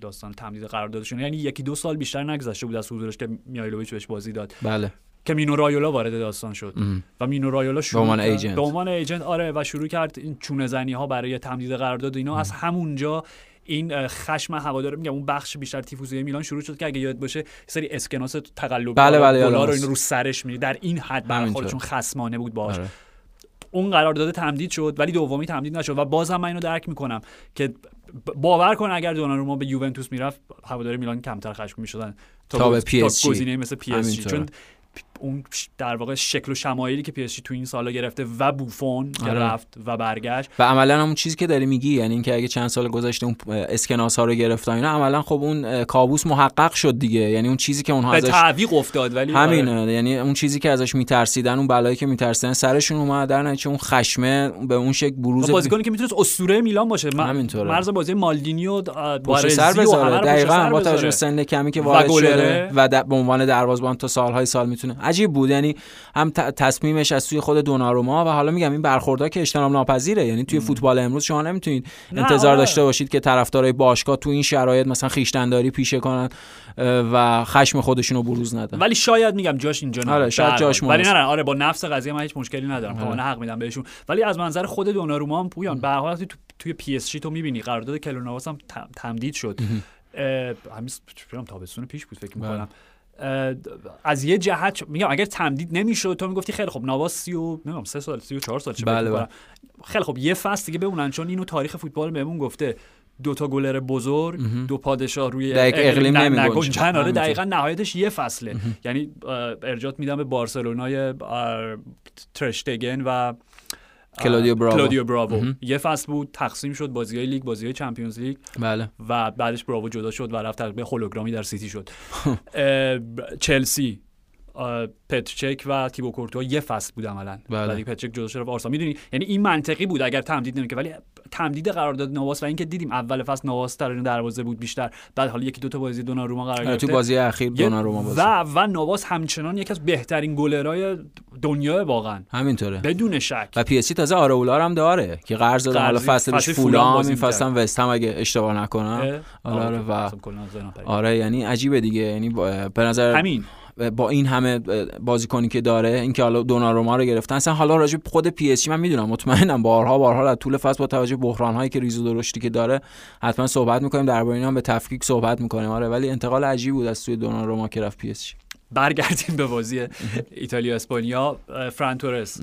داستان تمدید قراردادشون. یعنی یکی دو سال بیشتر نگذشته بود از حضورش که میهایلوویچ بهش بازی داد. بله. که مینو رایولا وارد داستان شد. و مینو رایولا شروع به عنوان agent. به عنوان agent آره و شروع کرد این چونه زنی ها برای تمدید قرارداد اینا. از همونجا این خشم هوادار میگم اون بخش بیشتر تیفوزی میلان شروع شد که اگه یاد باشه سری اسکناس تقلبی بله بله رو این رو سرش می در این حد برخوردشون خصمانه بود باش آره. اون قرارداد تمدید شد ولی دومی تمدید نشد و بازم من اینو درک می‌کنم که باور کن اگر دوناروما به یوونتوس می‌رفت هوادار میلان کمتر خشمگین می‌شدن. تا, به پی اس جی. مثل پی اس جی. چون اون در واقع شکل و شمایلی که پی تو این سالا گرفته و بوفون که آره. رفت و برگشت. و عملا همون چیزی که داری میگی یعنی اینکه اگه چند سال گذشته اون اسکناس ها رو گرفتن اینا عملا خب اون کابوس محقق شد دیگه. یعنی اون چیزی که اونها ازش تعویق افتاد ولی همینه آره. یعنی اون چیزی که ازش میترسیدن اون بلایی که میترسیدن سرشون اومد. در نتیجه اون خشمه به اون شکل بروز بازیکنی که می‌تونه اسطوره میلان باشه. همینطوره. مرز بازی مالدینیو پشت سر بذاره. دقیقاً. با توجه سن کمی که وارد شده و به عنوان دروازه‌بان تا سالهای سال می‌تونه عجیب بود. یعنی هم تصمیمش از سوی خود دوناروما و حالا میگم این برخوردها که اجتناب ناپذیره. یعنی توی فوتبال امروز شما نمی‌تونید انتظار آره. داشته باشید که طرفدارای باشگاه تو این شرایط مثلا خویشتنداری پیشه کنن و خشم خودشون رو بروز ندن ولی شاید میگم جاش اینجا نه آره شاید جاش ولی نه آره با نفس قضیه من هیچ مشکلی ندارم. آره. حق میدم بهشون. ولی از منظر خود دوناروما هم پویان به هر تو توی پی اس جی تو می‌بینی قرارداد کیلور ناواس هم تمدید شد. همین تابستون پیش بود فکر می‌کنم. از یه جهت میگم اگر تمدید نمی‌شد تو می‌گفتی خیلی خب نواس سی و نمی‌دونم سه سال سی و چهار سال چه بله بله. خیلی خب یه فصل دیگه بمونن چون اینو تاریخ فوتبال بهمون گفته. دو تا گلر بزرگ دو پادشاه روی اقلیم نگنجن آره دقیقا نهایتش یه فصله. یعنی ارجاعت میدم به بارسلونای تراشتگن و کلودیو براوو کلودیو براوو یه فصل بود تقسیم شد بازی های لیگ بازی های Champions League. بله. و بعدش براوو جدا شد و رفت به هولوگرامی در سیتی شد. چلسی پترچک و تیبو کورتوا یه فصل بود عملا. بله. ولی پترچک جدا شد آرسنال می‌دونی؟ یعنی این منطقی بود اگر تمدید نمی‌کرد. ولی تمدید قرارداد نواس و اینکه دیدیم اول فصل نواس در دروازه بود بیشتر بعد حالا یکی دو تا بازی دوناروما قرار گرفت تو بازی اخیر دوناروما بازی. و و نواس همچنان یکی از بهترین گلرای دنیا واقعا. همینطوره. بدون شک. و پی اس تازه آرئولا هم داره که قرض داده حالا فصلش فولام این فصل هم وستهم اگه اشتباه نکنم. آره, آره و آره یعنی عجیبه دیگه. یعنی به نظر همین. با این همه بازیکنی که داره اینکه حالا دوناروما رو گرفتن. اصلا حالا راجع خود پی اس من می‌دونم مطمئنم بارها بارها در طول فصل با توجه بحران هایی که ریزو درشتی که داره حتما صحبت می‌کنیم. درباره اینا به تفکیک صحبت می‌کنیم. آره ولی انتقال عجیب بود از سوی دوناروما که رفت پی اس برگردیم به بازی ایتالیا اسپانیا فران تورس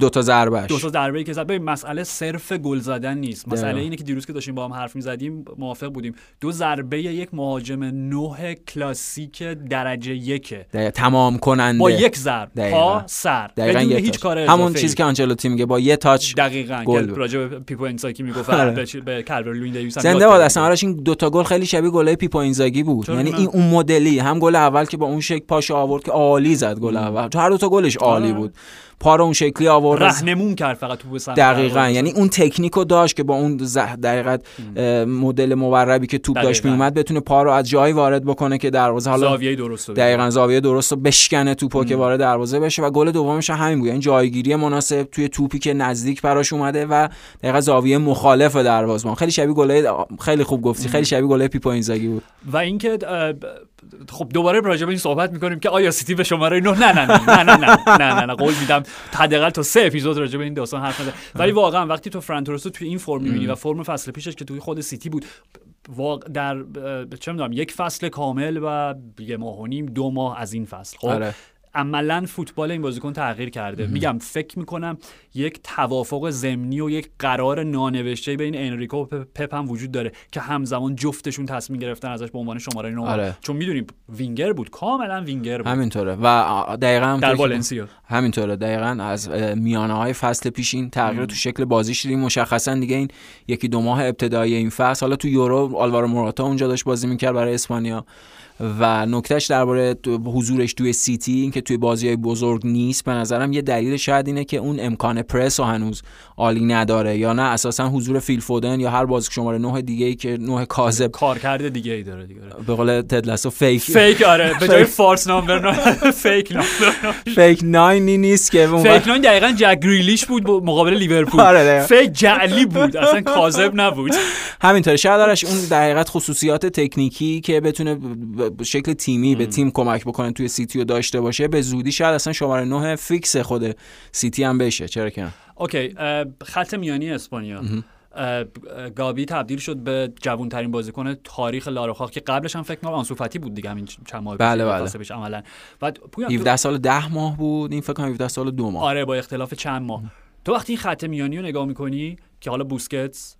دو تا ضربه دو تا ضربه که زد. ببین مسئله صرف گل زدن نیست. مسئله اینه که دیروز که داشتیم با هم حرف می‌زدیم موافق بودیم. دو ضربه یک مهاجم نه کلاسیک درجه یکه تمام کننده. با یک ضرب. پا سر. بدون هیچ کار همون چیزی که آنچلوتی میگه با یه touch دقیقاً. گل. راجع به پیپو اینزاگی می‌گفت آره. به کالورت لوین دیویس زنده باد اصلا آرش این دو تا گل خیلی شبیه گل پیپو اینزاگی بود. یعنی این اون مدلی هم گل اول که با اون شک پاش آورد که عالی زد گل اول. هر دو تا گلش عالی آره. بود. پا رو اون شکلی آورد. رهنمون کرد فقط تو سمت دقیقا. یعنی اون تکنیکو داشت که با اون دقیقا مدل موربی که توپ داشت میومد بتونه پا رو از جایی وارد بکنه که دروازه حالا زاویه درست دقیقا زاویه درست رو بشکنه توپو که وارد دروازه بشه و گل دومش همین بود. یعنی جایگیری مناسب توی توپی که نزدیک براش اومده و دقیقا زاویه مخالف دروازه خیلی شبیه گل خیلی خوب گفتی. خیلی شبیه گل پیپو اینزاگی بود. و اینکه خب دوباره راجع به این صحبت می‌کنیم که آیا سیتی به شماره 9 نه نه نه نه نه نه نه نه قول میدم. حداقل تا سه اپیزود راجع به این داستان حرف نزن ولی آره. واقعا وقتی تو فران تورسو تو این فرم می‌بینی و فرم فصل پیشش که توی خود سیتی بود واقع در چه می‌دونم یک فصل کامل و یه ماه و نیم دو ماه از این فصل خب؟ آره. عملا فوتبال این بازیکن تغییر کرده. میگم فکر می‌کنم یک توافق ضمنی و یک قرار نانوشته بین انریکو و پپ هم وجود داره که همزمان جفتشون تصمیم گرفتن ازش به عنوان شماره 9 آره. چون می‌دونیم وینگر بود. کاملا وینگر بود. همینطوره. و دقیقا در والنسیا. همینطوره. دقیقا از میانه های فصل پیشین تغییر تو شکل بازیش دیدیم مشخصا دیگه این یکی دو ماه ابتدایی این فصل. حالا تو یورو آلوارو موراتا اونجا داشت بازی می‌کرد برای اسپانیا. و نکتهش درباره حضورش توی سیتی اینکه توی بازی های بزرگ نیست به نظرم یه دلیل شاید اینه که اون امکان پرس رو هنوز عالی نداره یا نه. اساسا حضور فیل فودن یا هر بازیکن شماره نه دیگه ای که نه کاذب کارکرد دیگه ای داره دیگه. به قول تد لسو fake. fake آره. به جای false number fake number fake nine ی نیست که fake nine دقیقاً جک گریلیش بود مقابل لیورپول. آره fake جعلی بود. اصلا کاذب نبود. همینطوره. شاید اون دقیقت خصوصیات تکنیکی که بتونه شکل تیمی به تیم کمک بکنه توی سیتی رو داشته باشه به زودی شاید اصلا شماره 9 فیکس خود سیتی هم بشه. چرا که okay خط میانی اسپانیا. گابی تبدیل شد به جوان ترین بازیکن تاریخ لاروخاک که قبلش هم فکر کنم آنسو بود دیگه همین چند ماه بله بله. پیش عملا. بعد 17 سال 10 ماه بود این فکر کنم 17 سال 2 ماه. آره با اختلاف چند ماه. تو وقتی این خط میانی رو نگاه می‌کنی که حالا بوسکتس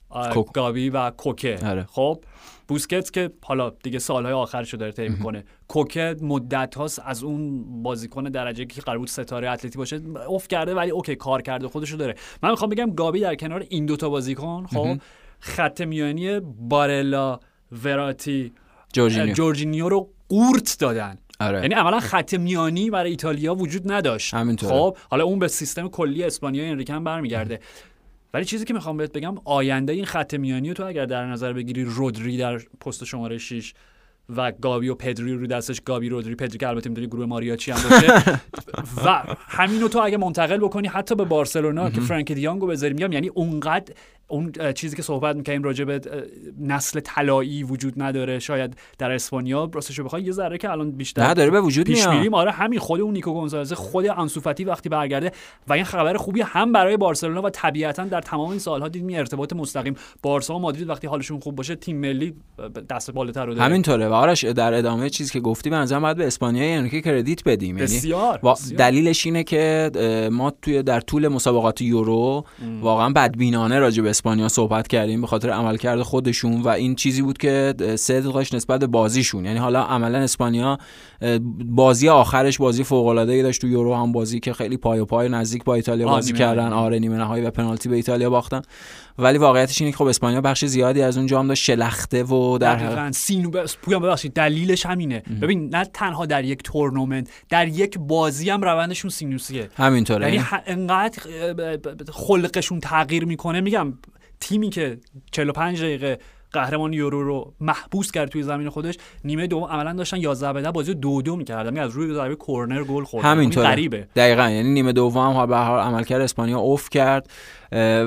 گابی و کوکه. آره. خب؟ بوسکتس که حالا دیگه سالهای آخرش رو داره طی می‌کنه. کوکه مدت هاست از اون بازیکن درجه که قرار بود ستاره اتلتی باشه. اوف کرده ولی اوکی کار کرده خودشو داره. من می‌خوام بگم گابی در کنار این دوتا بازیکن خب خط میانی بارلا وراتی جورجینیو, جورجینیو رو قورت دادن. آره. یعنی عملا خط میانی برای ایتالیا وجود نداشت. همینطور خب حالا اون به سیستم کلی اسپانیا انریکن برمیگرده. ولی چیزی که می‌خوام بهت بگم آینده این خط میانی تو اگر در نظر بگیری رودری در پست شماره 6 و گابی و پدری رو دستش گابی رودری پدری که البته می‌دونی گروه ماریاچی هم باشه. و همینو تو اگه منتقل بکنی حتی به بارسلونا که فرانک دیانگو بذاری میگم یعنی اونقدر اون چیزی که صحبت می‌کنیم راجع به نسل طلایی وجود نداره شاید در اسپانیا راستش بخوای یه ذره که الان بیشتر نداره به وجود پیش میریم. آره همین خود اون نیکو گونزالز خود انسوفاتی وقتی برگرده و این خبر خوبی هم برای بارسلونا و طبیعتا در تمام این سالها دیدیم ارتباط مستقیم بارسا و مادرید وقتی حالشون خوب باشه تیم ملی دست بالاتر رو داره. همینطوره. و آرش در ادامه چیزی که گفتی به نظر باید به اسپانیا یعنی که کردیت بدیم. یعنی بسیار, بسیار. دلیلش اینه که ما توی در طول مسابقات یورو واقعا بدبینانه راجع به اسپانیا صحبت کردیم به خاطر عملکرد خودشون و این چیزی بود که صدقش نسبت به بازیشون. یعنی حالا عملا اسپانیا بازی آخرش بازی فوق العاده ای داشت تو یورو هم بازی که خیلی پای و پای نزدیک با ایتالیا بازی کردن. آره نیمه نهایی و پنالتی به ایتالیا باختن. ولی واقعیتش اینه که خب اسپانیا بخش زیادی از اون جام داشت شلخته و در حقیقتا سینو پویان ببخشید دلیلش همینه. ببین نه تنها در یک تورنمنت در یک بازی هم روندشون سینوسیه. همینطوره. یعنی انقدر خلقشون تغییر می‌کنه. میگم تیمی که 45 دقیقه قهرمان یورو رو محبوس کرد توی زمین خودش نیمه دوم عملا داشتن 11 به بازی دو دو می‌کردن. یعنی از روی ضربه کرنر گل خورد. همینطوره. غریبه. دقیقاً. یعنی نیمه دوم هم به هر حال عملکرد اسپانیا اوف کرد.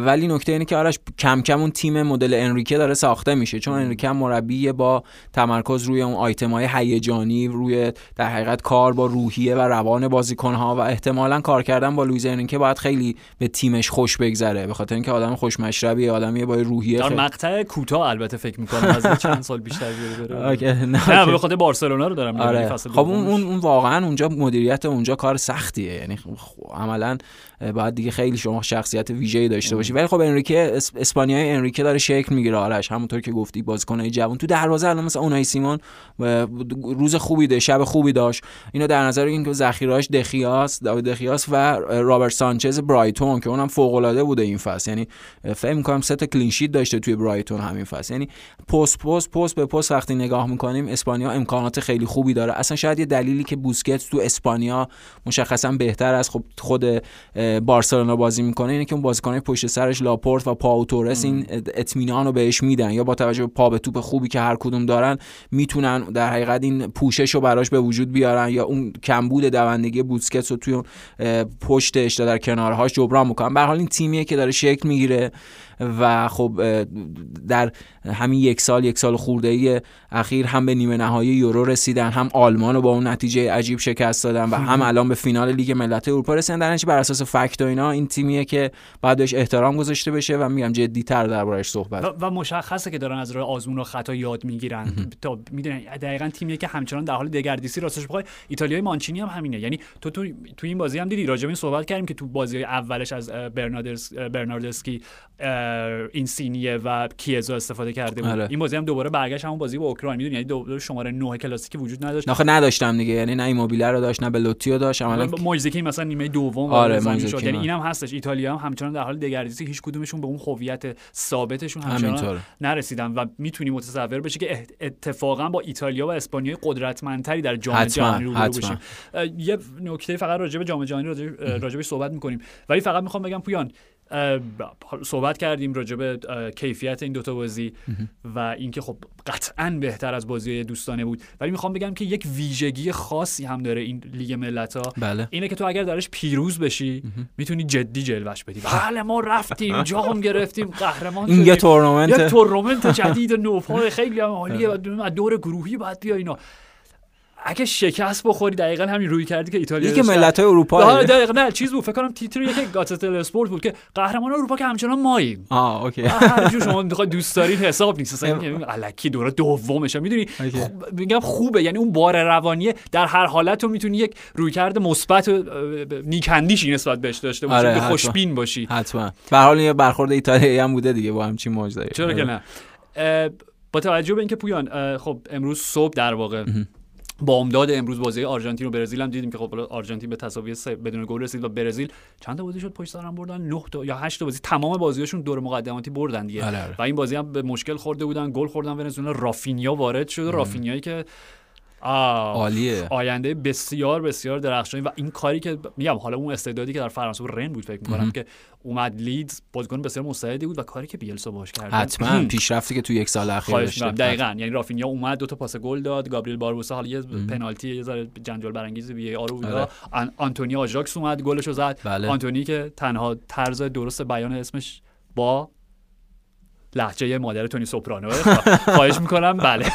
ولی نکته اینه که آرش کم کم اون تیم مدل انریکه داره ساخته میشه. چون انریکه مربی با تمرکز روی اون آیتم های هیجانی روی در حقیقت کار با روحیه و روان بازیکن ها و احتمالا کار کردن با لوئیز انریکه باید خیلی به تیمش خوش بگذره. به خاطر اینکه آدم خوش مشربی آدمی با روحیه در مقطع کوتاه البته فکر می‌کنم از چند سال بیشتر بره. نه به خاطر بارسلونا رو دارم آره. خب اون, اون واقعا اونجا مدیریت اونجا کار سختیه. یعنی عملا باید دیگه خیلی شما شخصیت ویژه‌ای داشته باشی. ولی خب انریکه اسپانیای انریکه داره شکل می‌گیره. آرش همونطور که گفتی بازیکنای جوان. تو دروازه الان مثلا اونای سیمون روز خوبی ده شب خوبی داشت. اینو در نظر این که ذخیرهاش دخیاس داوید دخیاس و رابرت سانچز برایتون که اونم فوق العاده بوده این فصل. یعنی فکر می‌کنم سه تا کلین شیت داشته توی برایتون همین فصل. یعنی پست پست پست به پست وقتی نگاه می‌کنیم اسپانیا امکانات خیلی خوبی داره. اصلا شاید یه دلیلی که بوسکت تو اسپانیا مشخصا بهتر از خب خود بارسلونا بازی می‌کنه اینه که اون بازیکنای پشت سرش لاپورت و پاو تورس این اطمینان رو بهش میدن. یا با توجه به پا به توپ خوبی که هر کدوم دارن می‌تونن در حقیقت این پوشش رو براش به وجود بیارن. یا اون کمبود دوندگی بوسکتس رو توی اون پشتش در کنارهاش جبران می‌کنن. به حال این تیمیه که داره شکل می‌گیره. و خب در همین یک سال یک سال خورده ای اخیر هم به نیمه نهایی یورو رسیدن هم آلمان رو با اون نتیجه عجیب شکست دادن و هم الان به فینال لیگ ملت اروپا رسیدن. در بر اساس فکت و اینا این تیمیه که بعد بهش احترام گذاشته بشه و میگم جدی‌تر دربارش صحبت. و, و مشخصه که دارن از راه آزمون و خطا یاد می‌گیرن. تا می‌دونن دقیقا تیمیه که همچنان در حال دگردیسی راستش بخوای ایتالیای مانچینی هم همینه. یعنی تو تو, تو این بازی هم دیدی راجع به این صحبت کردیم که تو بازی اولش از برناردس برناردسکی این سینیه و کیزو استفاده کرده بود. آره. این بازی هم دوباره برگشت همون بازی با اوکراین. می‌دونی؟ یعنی دو شماره 9 کلاسیکی وجود نداشت. نه نداشتم دیگه. یعنی نه ایموبیله رو داشت نه بلوتیو داشت. عملا موزیکی مثلا نیمه دوم آره یعنی اینم هستش. ایتالیا هم همچنان در حال دگردیسی هیچ کدومشون به اون هویت ثابتشون همچنان نرسیدن و می‌تونی متصور بشی که اتفاقا با ایتالیا و اسپانیا قدرتمندتری در جام جهانی رو بشیم. یه نکته فقط راجع به جام جهانی راجع صحبت می‌کنیم. ولی فقط می‌خوام بگم پویان صحبت کردیم راجع به کیفیت این دوتا بازی و اینکه خب قطعا بهتر از بازی دوستانه بود. ولی می‌خوام بگم که یک ویژگی خاصی هم داره این لیگ ملت ها بله. اینه که تو اگر درش پیروز بشی می‌تونی جدی جلوش بدی. بله ما رفتیم جام گرفتیم قهرمان این یه تورنمنت. یک تورنمنت جدید نوپا خیلی هم عالیه و دور گروهی باید بیا اینا. اگه شکست بخوری دقیقا همین روی کردی که ایتالیا که ملت های اروپا دقیقا. نه چیز بود فکر کنم تیتر یک گاتتل اسپورت بود که قهرمان اروپا که همچنان ماییم. آه اوکی. هر جو شما می‌خواید دوست دارید حساب نیست. اصلا الکی دوره دومش می‌دونی؟ میگم خوبه. یعنی اون بار روانی در هر حالت تو می‌تونی یک رویکرد مثبت نیکندیشی نسبت بهش داشته باشی آره خوشبین باشی. حتما. به حال یه برخورد ایتالیایی هم بوده دیگه با همچین موجودی چرا که نه. با توجه به اینکه پویان خب امروز صبح در واقع با امداد امروز بازی آرژانتین و برزیل هم دیدیم که خب آرژانتین به تساوی بدون گل رسید و برزیل چند تا بازی شد پشت سر بردن؟ 9 تا یا 8 تا بازی. تمام بازیاشون دور مقدماتی بردن دیگه. آره، آره. و این بازی هم به مشکل خورده بودن گل خوردن ونزوئلا. رافینیا وارد شد. رافینیایی که عالیه. آینده بسیار بسیار درخشانی و این کاری که میگم حالا اون استعدادی که در فرانسه و رن بود فکر می‌کنم که اومد لیدز بازیکن بسیار مستعدی بود و کاری که بیلسا باش کرد. حتما. پیشرفتی که تو یک سال اخیر داشته دقیقاً. یعنی رافینیا اومد دو تا پاس گل داد. گابریل باربوسا حالا یه پنالتی یه ذره جنجال برانگیز VAR بود. آره. آنتونی آژاکس اومد گلشو زد. بله. آنتونی که تنها طرز درست بیان اسمش با لهجه مادر تونی سوپرانو خواهش می‌کنم. بله.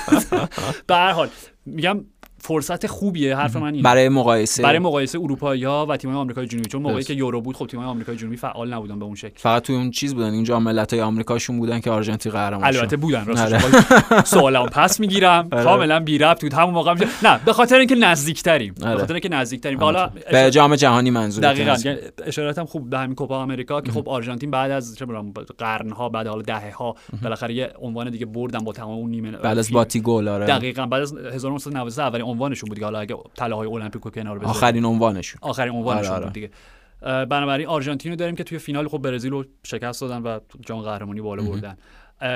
به هر حال میگم فرصت خوبیه حرف من اینه. برای مقایسه. برای مقایسه اروپایی ها و تیم‌های آمریکای جنوبی چون موقعی که یورو بود خب تیم‌های آمریکای جنوبی فعال نبودن به اون شکل. فقط توی اون چیز بودن. اینجا ملت‌های آمریکاشون بودن که آرژانتین قهرمان البته بودن راستش آره. سوالم پس می‌گیرم. آره. کاملا بی ربط بود. همون موقع نه به خاطر اینکه نزدیکتریم. به آره. خاطر اینکه نزدیکتریم. حالا به جام جهانی منظور دقیقاً. یعنی اشاراتم خوب به همین کوپا آمریکا که خب آرژانتین بعد از چه قرن‌ها بعد حالا دهه‌ها بالاخره یه عنوان دیگه بردن با تمام اون نیمه بعد از باتی گل آره. دقیقاً. بعد از 1993 اولین عنوانشون بود حالا اگه طلاهای المپیکو کنار بذاریم. آخرین عنوانشون. آخرین عنوانشون آره آره. دیگه. بنابراین آرژانتین رو داریم که توی فینال خب برزیل رو شکست دادن و جام قهرمانی بالا بردن.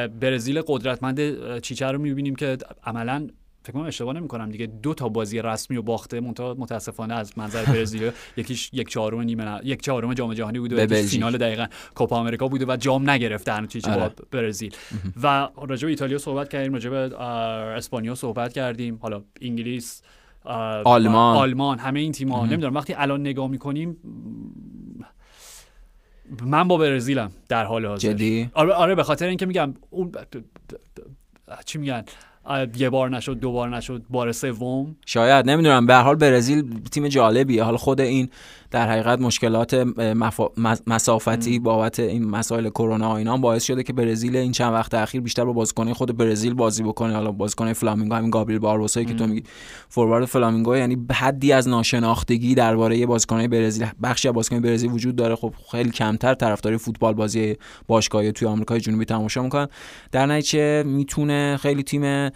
برزیل قدرتمند چیچه رو می‌بینیم که عملا فکر کنم اشتباه نمی‌کنم دیگه دو تا بازی رسمی و باخته متاسفانه از منظر برزیل یکیش یک چهارم نیمه یک چهارم جام جهانی بوده و فینال دقیقا کوپا آمریکا بوده و جام نگرفته هنوز چیزی با آره. برزیل. و راجع به ایتالیا صحبت کردیم راجع به اسپانیا صحبت کردیم حالا انگلیس آلمان. آلمان همه این تیم‌ها. نمی‌دونم وقتی الان نگاه می‌کنیم من با برزیلم در حال حاضر. جدی؟ آره آره به خاطر اینکه میگم اون چی میگن؟ یه بار نشد دو بار نشد بار سوم. شاید نمی‌دونم. به هر حال برزیل تیم جالبیه. حالا خود این در حقیقت مشکلات مفا... مسافتی بابت این مسائل کرونا و اینا باعث شده که برزیل این چند وقت اخیر بیشتر با بازیکن خود برزیل بازی بکنه. حالا بازیکن فلامینگو همین گابریل باربوسایی که تو میگی فوروارد فلامینگو یعنی حدی از ناشناختگی درباره بازیکن برزیل. بخشی از بازیکن برزیل وجود داره. خب خیلی کمتر طرفدار فوتبال بازی باشگاهی توی آمریکای جنوبی تماشا می‌کنن. در نتیجه می‌تونه خیلی تیم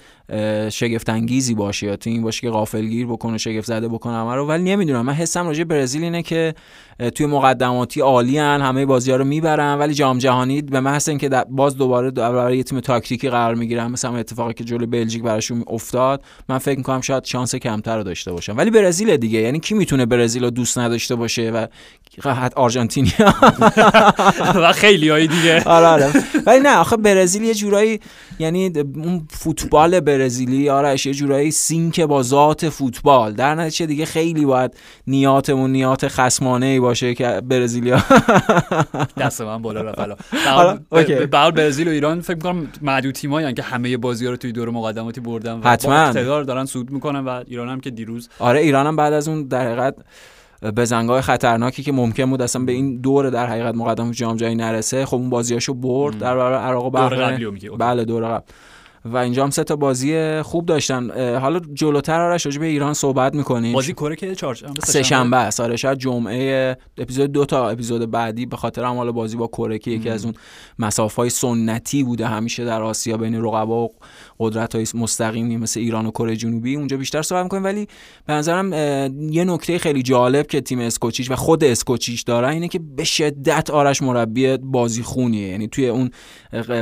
شگفت انگیزی باشه یا تیم باشه که غافلگیر بکنه شگفت زده بکنه همه رو. ولی نمی‌دونم. من حسم راجع برزیل اینه که توی مقدماتی عالی هن. همه بازی ها رو می‌برن ولی جام جهانی به محض اینکه باز دوباره برای یه تیم تاکتیکی قرار می‌گیرن مثلا اتفاقی که جلوی بلژیک براشون افتاد من فکر می‌کنم شاید شانس کمتر رو داشته باشن. ولی برزیل دیگه یعنی کی می‌تونه برزیل رو دوست نداشته باشه و حت آرژانتینیا؟ و خیلی های دیگه. آره آره. ولی نه آخه برزیل یه جورایی یعنی اون فوتبال برزیلی آرش یه جورایی سینک با ذات فوتبال. در نتیجه دیگه خیلی باید نیاتمون نیات خصمانه ای باشه که برزیلیا. دست من بالا رفت به برزیل و ایران فکر می‌کنم معدود تیمایی که همه بازی‌ها رو توی دور مقدماتی بردن و حتما. اقتدار دارن سود می‌کنن و ایران هم که دیروز آره ایران هم بعد از اون در حقیقت بزنگاه خطرناکی که ممکن بود اصلا به این دور در حقیقت مقدم جام جهانی نرسه خب اون بازیاشو برد در برابر عراق و بحرین بله دور قبل. و اینجا هم سه تا بازی خوب داشتن. حالا جلوتر آرش راجع به ایران صحبت می‌کنیم. بازی کره که چهارشنبه سه شنبه است. آره شاید جمعه اپیزود دو تا اپیزود بعدی. به خاطر هم حالا بازی با کره که یکی از اون مسافهای سنتی بوده همیشه در آسیا بین رقبا و قدرت های مستقیمی مثل ایران و کره جنوبی. اونجا بیشتر صحبت می‌کنیم. ولی به نظرم یه نکته خیلی جالب که تیم اسکوچیچ و خود اسکوچیچ داره اینه که به شدت آرش مربی بازیخونیه یعنی توی اون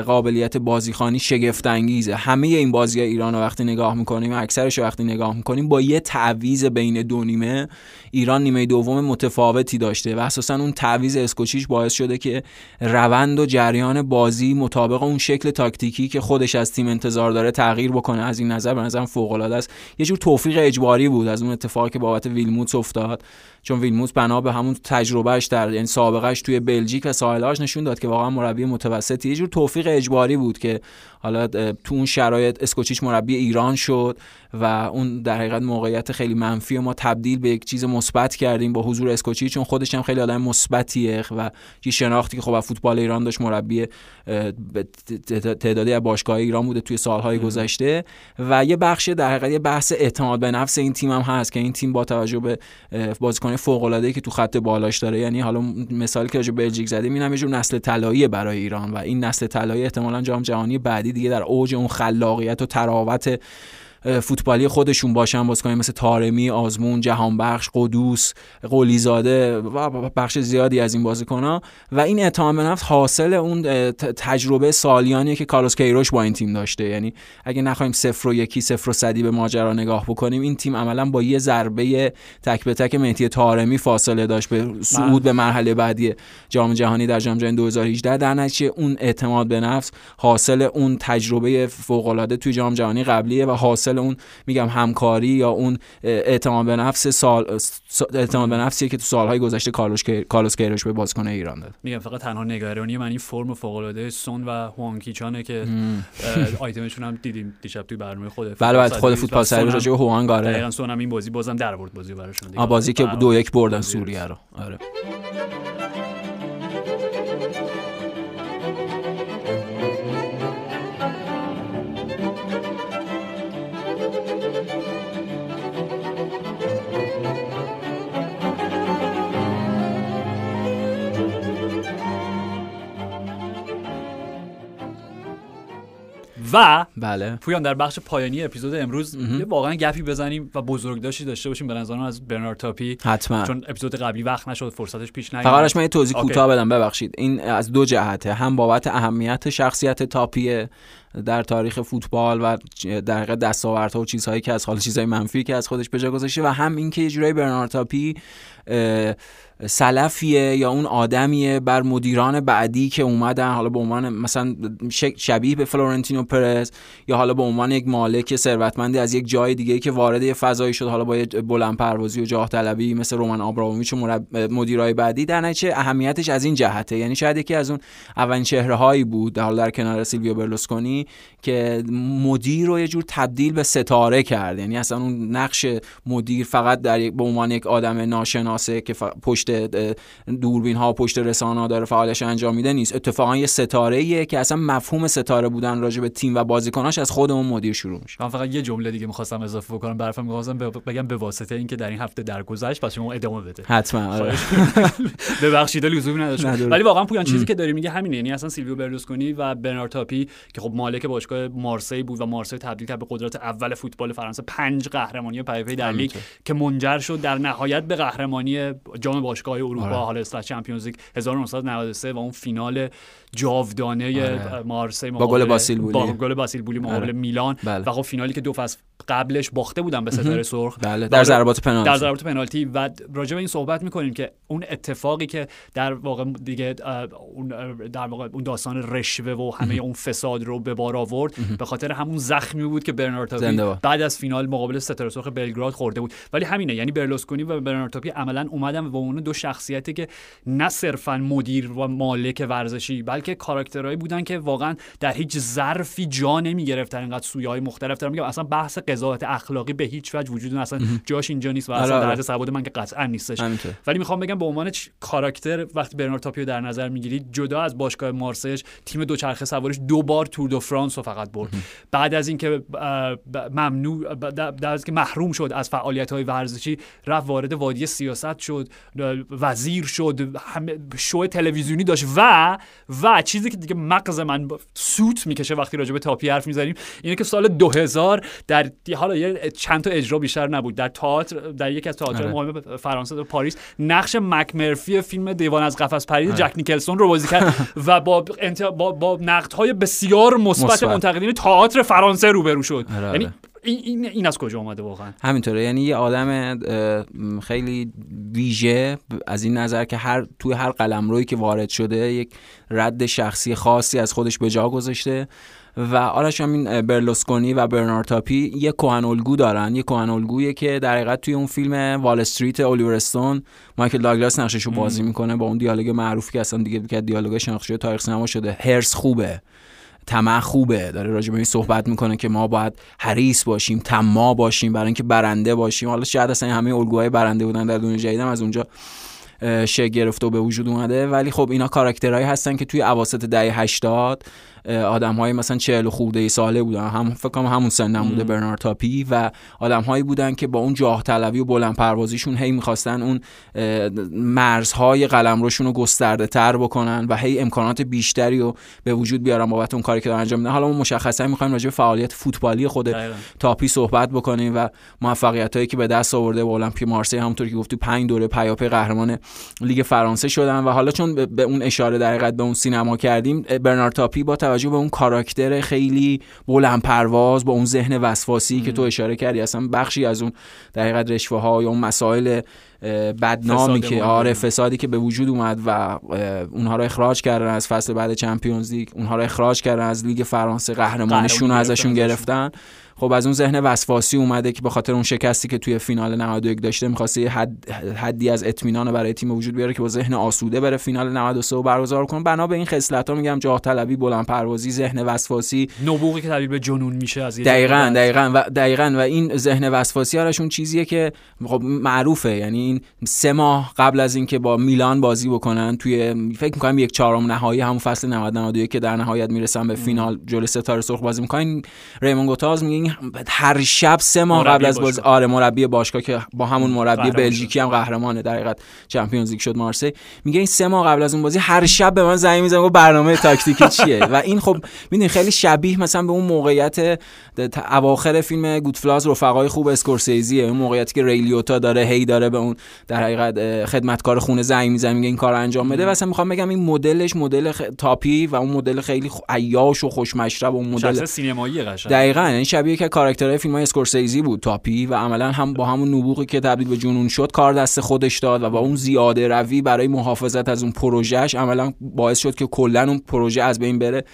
قابلیت بازیخانی شگفت انگیزه همه این بازی ایران رو وقتی نگاه می‌کنیم اکثرش وقتی نگاه می‌کنیم با یه تعویز بین دو نیمه ایران نیمه دوم متفاوتی داشته و اساسا اون تعویز اسکوچیچ باعث شده که روند و جریان بازی مطابق اون شکل تاکتیکی که خودش از تیم انتظار داره تغییر بکنه. از این نظر به نظرم فوق العاده است. یه جور توفیق اجباری بود از اون اتفاقی که بابت ویلموتس افتاد. چون ویلموتس بنا به همون تجربهش در یعنی سابقهش توی بلژیک و ساحل‌هاش نشون داد که واقعا مربی متوسطی. یه جور توفیق اجباری بود که حالا تو اون شرایط اسکوچیچ مربی ایران شد و اون در حقیقت موقعیت خیلی منفی و ما تبدیل به یک چیز مثبت کردیم با حضور اسکوچیچ چون خودش هم خیلی آدم مثبتیه و یه شناختی که خب از فوتبال ایران داشت مربی تعدادی از باشگاه ایران بوده توی سالهای گذشته و یه بخش در حقیقت یه بحث اعتماد به نفس این تیم هم هست که این تیم با توجه به بازیکن فوق العاده که تو خط بالاش داره یعنی حالا مثالی که راجع بلژیک زدیم اینم یه جور نسل طلایی برای ایران و این نسل طلایی احتمالاً جام جهانی بعدی دیگه در اوج اون خلاقیت و تراوت فوتبالی خودشون باشن بازیکن مثل تارمی آزمون جهانبخش قدوس قلیزاده و بخش زیادی از این بازیکن‌ها. و این اعتماد به نفس حاصل اون تجربه سالیانیه که کارلوس کیروش با این تیم داشته. یعنی اگه نخوایم صفر و یکی صفر و صدی به ماجرا نگاه بکنیم این تیم عملا با یه ضربه تک به تک مهدی تارمی فاصله داشت به صعود به مرحله بعدی جام جهانی در جام جهانی 2018 در نتیجه اون اعتماد به نفس حاصل اون تجربه فوق العاده توی جام جهانی قبلیه و حاصل اون میگم همکاری یا اون اعتماد به نفس سال اعتماد به نفسی که تو سالهای گذشته کارلوس کارلوس کیروش به بازیکن ایران داد. میگم فقط تنها نگرانی من این فرم فوق العاده سون و هوانکیچانه که آیتمشون هم دیدیم دیشب توی برنامه خود بله بله خود فوتبال سری راجع به هوانگ آره دقیقاً سون هم این بازی بازم در برد بازی براشون دیگه. بازی که دو یک بردن سوریه رو. آره. و بله. پویان در بخش پایانی اپیزود امروز یه واقعا گپی بزنیم و بزرگداشتی داشته باشیم. به نظرم از برنارد تاپی. حتما. چون اپیزود قبلی وقت نشد فرصتش پیش نیومد. فقط من یه توضیح کوتاه بدم. ببخشید. این از دو جهته. هم بابت اهمیت شخصیت تاپی در تاریخ فوتبال و در حقیقت دستاوردها و چیزهایی که از حال چیزهای منفی که از خودش به جا گذاشته و هم اینکه یه جورایی برنارد تاپی سلفیه یا اون آدمیه بر مدیران بعدی که اومدن حالا به عنوان مثلا شبیه به فلورنتینو پرز یا حالا به عنوان یک مالک ثروتمندی از یک جای دیگه که وارد یه فضایی شد حالا با بلند پروازی و جاه طلبی مثل رومن آبراموویچ و مدیرای بعدی در نتیجه اهمیتش از این جهته. یعنی شاید یکی از اون اولین چهره هایی بود حالا در کنار سیلویو برلوسکونی که مدیر رو یه جور تبدیل به ستاره کرد. یعنی اصلا اون نقش مدیر فقط در به عنوان یک آدم ناشناسه که پشت دوربین ها پشت رسانه ها داره فعالش انجام میده نیست. اتفاقا یه ستاره ایه که اصلا مفهوم ستاره بودن راجع به تیم و بازیکناش از خود اون مدیر شروع میشه. من فقط یه جمله دیگه می‌خواستم اضافه بکنم. برفم می‌خواستم بگم به واسطه اینکه در این هفته درگذشت پس شما ادامه بده. حتما آره. ببخشید لزومی نداشت. ولی واقعا پویان چیزی که داری میگه همینه. یعنی اصلا سیلویو برلوسکونی و برنارد تاپی که خب مالک باشگاه مارسی بود و مارسی تبدیل کرد به قدرت اول فوتبال فرانسه پنج قهرمانی پی در لیگ که منجر شد در نهایت به قهرمانی جام باشگاه اروپا آره. حالا استا چمپیونز لیگ 1993 و اون فینال جاودانه آره. مارسی با گل باسیل بولی. با گل باسیل بولی مقابل آره. میلان. بله. و خب فینالی که دو فصل قبلش باخته بودن به ستاره سرخ. بله. در ضربات پنالتی. در ضربات پنالتی. و راجع به این صحبت می‌کنیم که اون اتفاقی که در واقع دیگه اون در واقع اون داستان رشوه و همه اون فساد رو به بار آورد. به خاطر همون زخمی بود که برناردو بعد از فینال مقابل ستاره سرخ بلگراد خورده بود. ولی همینه یعنی برلوسکونی و برناردو عملا اومدن و اون دو شخصیتی که نه صرفا مدیر و مالک ورزشی بلکه کاراکترهایی بودن که واقعا در هیچ ظرفی جا نمی گرفتن اینقدر سویه های مختلف دارم میگم. اصلا بحث قضاوت اخلاقی به هیچ وجه وجود اصلا جاش اینجا نیست و اصلا آره، در آره. من که قطعا نیستش. ولی می‌خوام بگم به عنوان کاراکتر وقتی برنارد تاپیو در نظر می‌گیرید جدا از باشگاه مارسش تیم دوچرخه سوارش دو بار تور دو فرانس رو فقط برد. بعد از اینکه ممنوع در از که محروم شد از فعالیت های ورزشی رفت وارد وادی سیاست شد وزیر شد همه شو تلویزیونی داشت و و چیزی که دیگه مغز من سوت می‌کشه وقتی راجع به تاپی حرف می‌زنیم اینه که سال 2000 در حالا یه چند تا اجرا بیشتر نبود در تئاتر در یکی از تئاتر آره. مهم فرانسه در پاریس نقش مکمرفی فیلم دیوان از قفس پرید آره. جک نیکلسون رو بازی کرد و با انت... با, با نقدهای بسیار مثبت منتقدین تئاتر فرانسه روبرو شد آره، یعنی این, این از کجا اومده واقعا؟ همینطوره. یعنی یه آدم خیلی ویژه از این نظر که هر توی هر قلمرویی که وارد شده یک رد شخصی خاصی از خودش به جا گذاشته. و آرش همین برلوسکونی و برنارتاپی یه کهن الگو دارن. یه کهن الگویه که در حقیقت توی اون فیلم وال استریت الیور استون مایکل داگلاس نقشش رو بازی می‌کنه با اون دیالوگ معروفی که اصلا دیگه که دیالوگ شناخته شده تاریخ سینما شده. هرس خوبه. طمع خوبه. داره راجع به این صحبت می‌کنه که ما باید حریص باشیم طماع باشیم برای اینکه برنده باشیم. حالا شاید اصلا همه الگوهای برنده بودن در دنیا جدیدم از اونجا شکل گرفته و به وجود اومده. ولی خب اینا کاراکترهایی هستن که توی اواسط دهه 80 آدم های مثلا 40 خورده ساله بودن. هم فکر کنم همون سن بوده برنارد تاپی و آدم هایی بودن که با اون جاه طلبی و بلند پروازیشون هی می‌خواستن اون مرزهای قلمروشون رو گسترده تر بکنن و هی امکانات بیشتری رو به وجود بیارن بابت اون کاری که دارن انجام میدن. حالا ما مشخصا می‌خوایم راجع به فعالیت فوتبالی خود تاپی صحبت بکنیم و موفقیت هایی که به دست آورده با المپیک مارسی همونطور که گفتی 5 دوره پیاپی قهرمان لیگ فرانسه شدن و حالا چون به اون اشاره در به اون سینما کردیم برنارد تاپی با توجه به اون کاراکتر خیلی بلند پرواز با اون ذهن وسواسی که تو اشاره کردی اصلا بخشی از اون در حقیقت رشوه ها یا اون مسائل بدنامی که آره فسادی که به وجود اومد و اونها رو اخراج کردن از فصل بعد چمپیونز لیگ اونها رو اخراج کردن از لیگ فرانسه قهرمانیشون رو ازشون گرفتن. خب از اون ذهن وسواسی اومده که به خاطر اون شکستی که توی فینال 91 داشته می‌خواسته حد حدی از اطمینان برای تیم وجود بیاره که با ذهن آسوده بره فینال 93 رو برگزار کنه. بنا به این خصلت‌ها میگم جاه طلبی بلند پروازی ذهن وسواسی. نبوغی که تبدیل به جنون میشه از دقیقاً دقیقاً و دقیقاً و این ذهن وسواسی هاشون چیزیه که خب معروفه. یعنی این سه ماه قبل از اینکه با میلان بازی بکنن توی فکر می‌کنم یک چهارم نهایی همون فصل 90 91 که در نهایت می‌رسن به فینال جلوی ستاره سرخ بازی می‌کنن ریمون گوتالز میگه هر شب سه ماه قبل از بازی آره مربی باشگاه که با همون مربی بلژیکی هم قهرمانه در حقیقت Champions League شد مارسی. میگه این سه ماه قبل از اون بازی هر شب به من زنگ می‌زنه برنامه تاکتیکی چیه؟ و این خب می‌دونی خیلی شبیه مثلا به اون موقعیت اواخر فیلم Goodfellas رفقای خوب اسکورسیزیه. اون موقعیتی که ری لیوتا داره هی داره به اون در حقیقت خدمتکار خونه زنگ می‌زنه میگه این کار انجام بده. و اصلا می‌خوام بگم این مدلش مدل خ... تاپی و اون مدل خیلی عیاش و خوشمشرب و اون مدل سینمایی قشنگ. دقیقاً این یعنی شبیه که کاراکترهای فیلم های اسکورسیزی بود تاپی و عملا هم با همون نبوغی که تبدیل به جنون شد کار دست خودش داد و با اون زیاده روی برای محافظت از اون پروژهش عملا باعث شد که کلا اون پروژه از بین بره.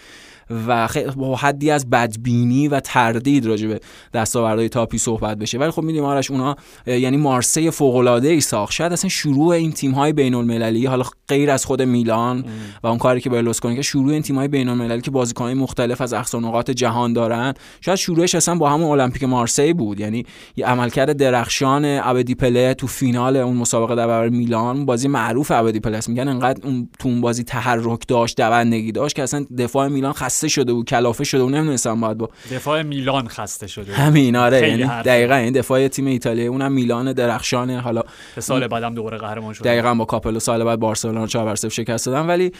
و با حدی از بدبینی و تردید راجع به دستاوردهای تاپی صحبت بشه. ولی خب می‌دونیم آرش اونا یعنی مارسی فوق العاده ای ساخت. شاید اصلا شروع این تیم های بین المللی حالا غیر از خود میلان و اون کاری که برلوسکونی که شروع این تیم های بین المللی که بازیکنان مختلف از اقصا نقاط جهان دارن. شاید شروعش اصلا با همون المپیک مارسی بود. یعنی یه عملکرد درخشان ابدی پله تو فینال اون مسابقه در برابر میلان. بازی معروف ابدی پله میگن انقدر اون تو اون بازی تحرک داشت دوندگی داشت که اصلا دفاع میلان خسته شده بود کلافه شده بود نمی‌دونستم باید با دفاع میلان خسته شده. همین آره یعنی دقیقاً این دفاع تیم ایتالیا اونم میلان درخشانه حالا سال بعدم دوباره قهرمان شد دقیقاً با کاپلو سال بعد بارسلونا 4 بر 0 شکست دادن. ولی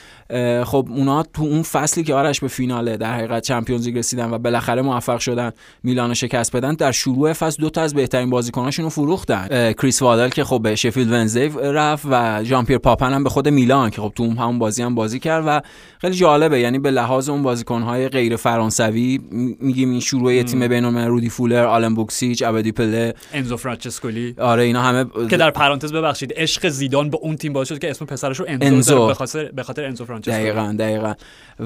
خب اونا تو اون فصلی که آخرش به فینال در حقیقت چمپیونز لیگ رسیدن و بالاخره موفق شدن میلان شکست بدن در شروع فصل دو تا از بهترین بازیکناشون رو فروختن. کریس وادل که خب به شفیلد ونزی رفت و ژان پیر پاپن هم به خود میلان که خب تو همون بازی هم بازی کرد و خیلی جالبه. یعنی به لحاظ اون بازیکن‌های غیر فرانسوی میگیم این شروع تیم بین‌المللی رودی فولر، آلن بوکسیچ، ابدی پله، انزو فرانچسکولی. آره اینا همه که در پرانتز ببخشید عشق زیدان به اون تیم باعث شد که اسم پسرش رو انزو. به خاطر به خاطر انزو فرانچسکولی. دقیقاً دقیقاً.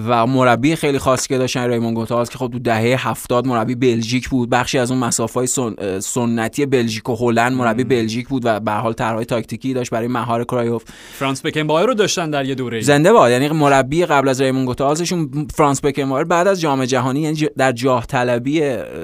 و مربی خیلی خاصی که داشتن ریمون گوتاز که خب تو دهه 70 مربی بلژیک بود بخشی از اون مصاف‌های سن... سنتی بلژیک و هلند مربی بلژیک بود و به حال طرحهای تاکتیکی داشت برای مهار کرایوف. فرانس بکنبایر رو داشتن در یه دوره. زنده باد. یعنی مربی قبل از ریمون گوتازشون فرانس بکنبایر بعد از جام جهانی یعنی در جاه طلبی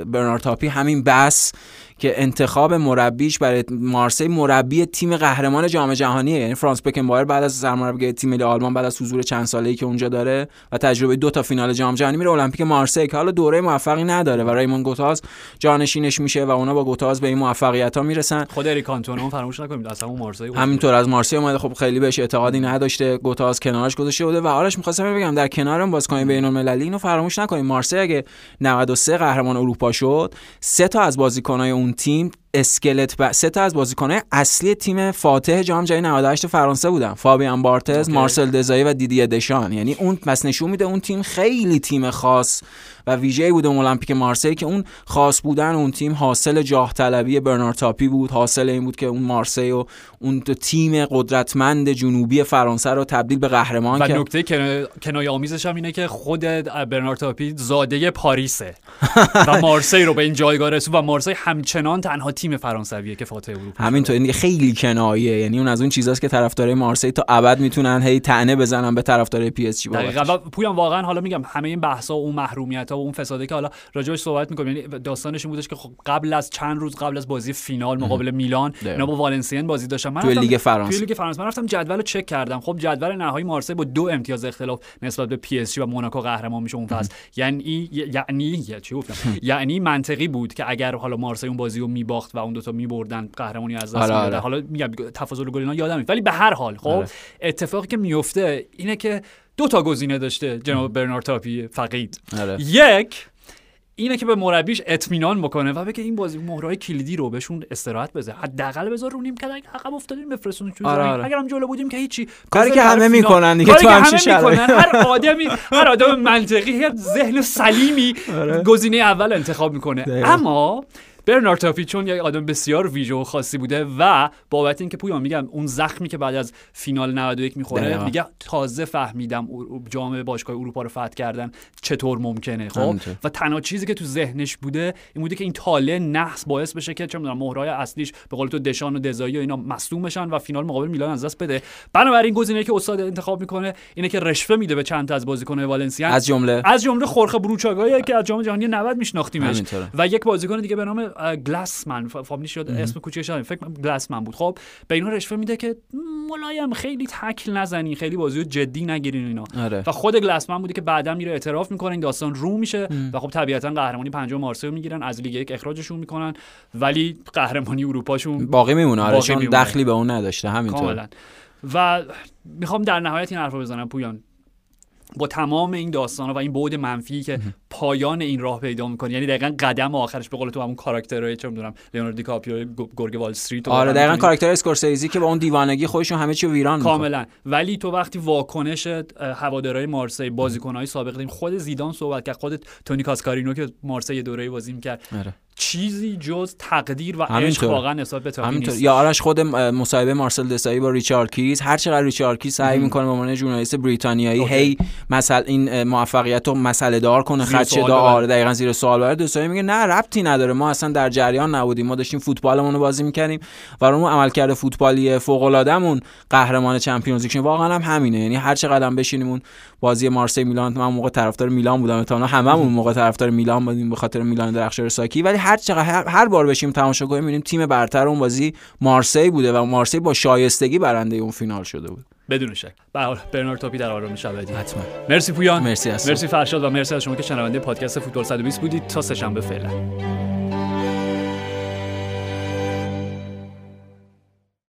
برنارد تاپی همین بس که انتخاب مربیش برای مارسی مربی تیم قهرمان جام جهانیه. یعنی فرانس بکنبایر بعد از سرمربیگری تیم ملی آلمان بعد از حضور چند ساله‌ای که اونجا داره و تجربه دو تا فینال جام جهانی میره المپیک مارسی که حالا دوره موفقی نداره و ریمون گوتاز جانشینش میشه و اونا با گوتاز به این موفقیت ها می‌رسن. خود اریک فراموش نکنیم اصلا اون مارسی همینطور از مارسی اومده خب خیلی بهش اعتقادی نداشته گوتاز کنارش گذاشته بوده و آرش می‌خواستم بگم در کنار اون بازیکن بین‌المللی اینو فراموش نکنیم مارسی اگه 93 قهرمان اروپا شد سه تا از بازیکن‌های اون تیم اسکلت ب... سه تا از بازیکنان اصلی تیم فاتح جام جهانی 98 فرانسه بودن. فابیان بارتز، مارسل دزایی و دیدی دشان. یعنی اون پس نشون میده اون تیم خیلی تیم خاص و ویژه‌ای بود اون المپیک مارسی که اون خاص بودن اون تیم حاصل جاه طلبی برنارد تاپی بود. حاصل این بود که اون مارسی و اون تیم قدرتمند جنوبی فرانسه رو تبدیل به قهرمان و نکته کنایه آمیزش هم اینه که خود برنارد تاپی زاده پاریسه. و مارسی رو به این جایگاه رسوند و مارسی همچنان تنها تیم فرانسویه که فاتح اروپا همینطور این خیلی کنایه یعنی اون از اون چیزاست که طرفدارای مارسی تا ابد می‌تونن هی طعنه بزنن به طرفدارای پی اس جی دقیقاً. پویان واقعا حالا میگم همه این بحثا و اون محرومیت ها و اون فساده که حالا راجعش صحبت می‌کنیم. یعنی داستانش بودش که خب قبل از چند روز قبل از بازی فینال مقابل میلان اینا با والنسیان بازی داشتن. من توی لیگ فرانسه. توی لیگ فرانسه. من رفتم جدول چک کردم. خب جدول نهایی مارسی با دو امتیاز اختلاف نسبت به پی اس جی و موناکو قهرمان میشه اون فصل. یعنی یعنی چی گفتم؟ یعنی منطقی بود که اگر حالا مارسی اون بازی رو میباخت و اون دوتا میبردن قهرمانی از دست آره آره. حالا میگم تفاضل گل اینا یادم ولی به هر حال خب آره. اتفاقی که میفته اینه که دو تا گزینه داشته جناب برنارد تاپی فقید. آره. یک اینه که به مربیش اطمینان بکنه و بگه این بازی مهرهای کلیدی رو بهشون استراحت بده. حداقل بذار رو نیم که اگه عقب افتادیم بفرستون تو آره آره. اگرم جلو بودیم که هیچی. کاری که همه می‌کنن دیگه تو همچین هر آدمی هر آدم منطقی ذهن سلیمی آره. گزینه اول انتخاب می‌کنه. اما برنارد تافی چون یک آدم بسیار ویژه و خاصی بوده و بابت اینکه پویان میگم اون زخمی که بعد از فینال 91 می‌خوره میگه تازه فهمیدم جام باشگاه اروپا رو فتح کردن چطور ممکنه خب؟ و تنها چیزی که تو ذهنش بوده این بوده که این تاله نحس باعث بشه که چه می‌دونم مهرای اصلیش به قول تو دشان و دزایی و اینا مصدوم بشن و فینال مقابل میلان از دست بده. بنابراین گزینه که استاد انتخاب می‌کنه اینه که رشوه میده به چند تا از بازیکن‌های والنسیا از جمله. از جمله خورخه بروچاگایی که از جام جهانی 90 میشناختیمش. و یک بازیکن دیگه به نام گلاسمن فامیلی شد اسم کوچیکش فکر گلاسمن بود. خب به اینا رشوه میده که ملایم خیلی تکل نزنی خیلی بازی جدی نگیرین اینا. آره. و خود گلاسمن بودی که بعدا میره اعتراف می‌کنه این داستان رو میشه و خب طبیعتا قهرمانی پنجم مارسی می‌گیرن از لیگ یک اخراجشون می‌کنن ولی قهرمانی اروپاشون باقی میمونه. آره چون دخلی به اون نداشته همینطور. و می‌خوام در نهایت این حرفو بزنم پویان. با تمام این داستان و این بعد منفی که پایان این راه پیدا می‌کنه. یعنی دقیقا قدم آخرش به قول تو همون کاراکترهای چه می‌دونم لیوناردو دیکاپریو گرگ وال استریت آره دقیقا کاراکتر اسکورسیزی که با اون دیوانگی خودشون همه چی ویران کاملا. ولی تو وقتی واکنش هوادارهای مارسی بازیکنهای سابق داریم خود زیدان صحبت کرد خود تونی کاسکارینو که مارسی دوره بازی می‌کرد آره. چیزی جز تقدیر و عشق واقعا نسبت به نیست. یا آرش خود مصاحبه مارسل دسایی با ریچارد کیز. هر چقدر ریچارد کیز سعی می‌کنه به عنوان ژورنالیست بریتانیایی هی مثلا این موفقیت رو مسئله دار کنه خدشه دار. آره دقیقا زیر سوال بره دسایی میگه نه ربطی نداره. ما اصلا در جریان نبودیم. ما داشتیم فوتبالمون رو بازی می‌کردیم و اون عملکرد فوتبالی فوق العادهمون قهرمان چمپیونز لیگ. واقعا هم همینه. یعنی هر چقدر بشینیم اون بازی مارسی میلان من موقع طرفدار میلان بودم. تا هممون موقع طرفدار میلان بودیم به خاطر میلان درخشان ساکی. ولی هر چقدر هر, بار بشیم تماشا کنیم می‌بینیم تیم برتر اون بازی مارسی بوده و مارسی با شایستگی برنده اون فینال شده بود. بدون شک. به برنارد توپی در آرام شب حتما. مرسی پویان. مرسی مرسی فرشاد و مرسی از شما که شنونده پادکست فوتبال 120 بودید. تا سه شنبه فعلا.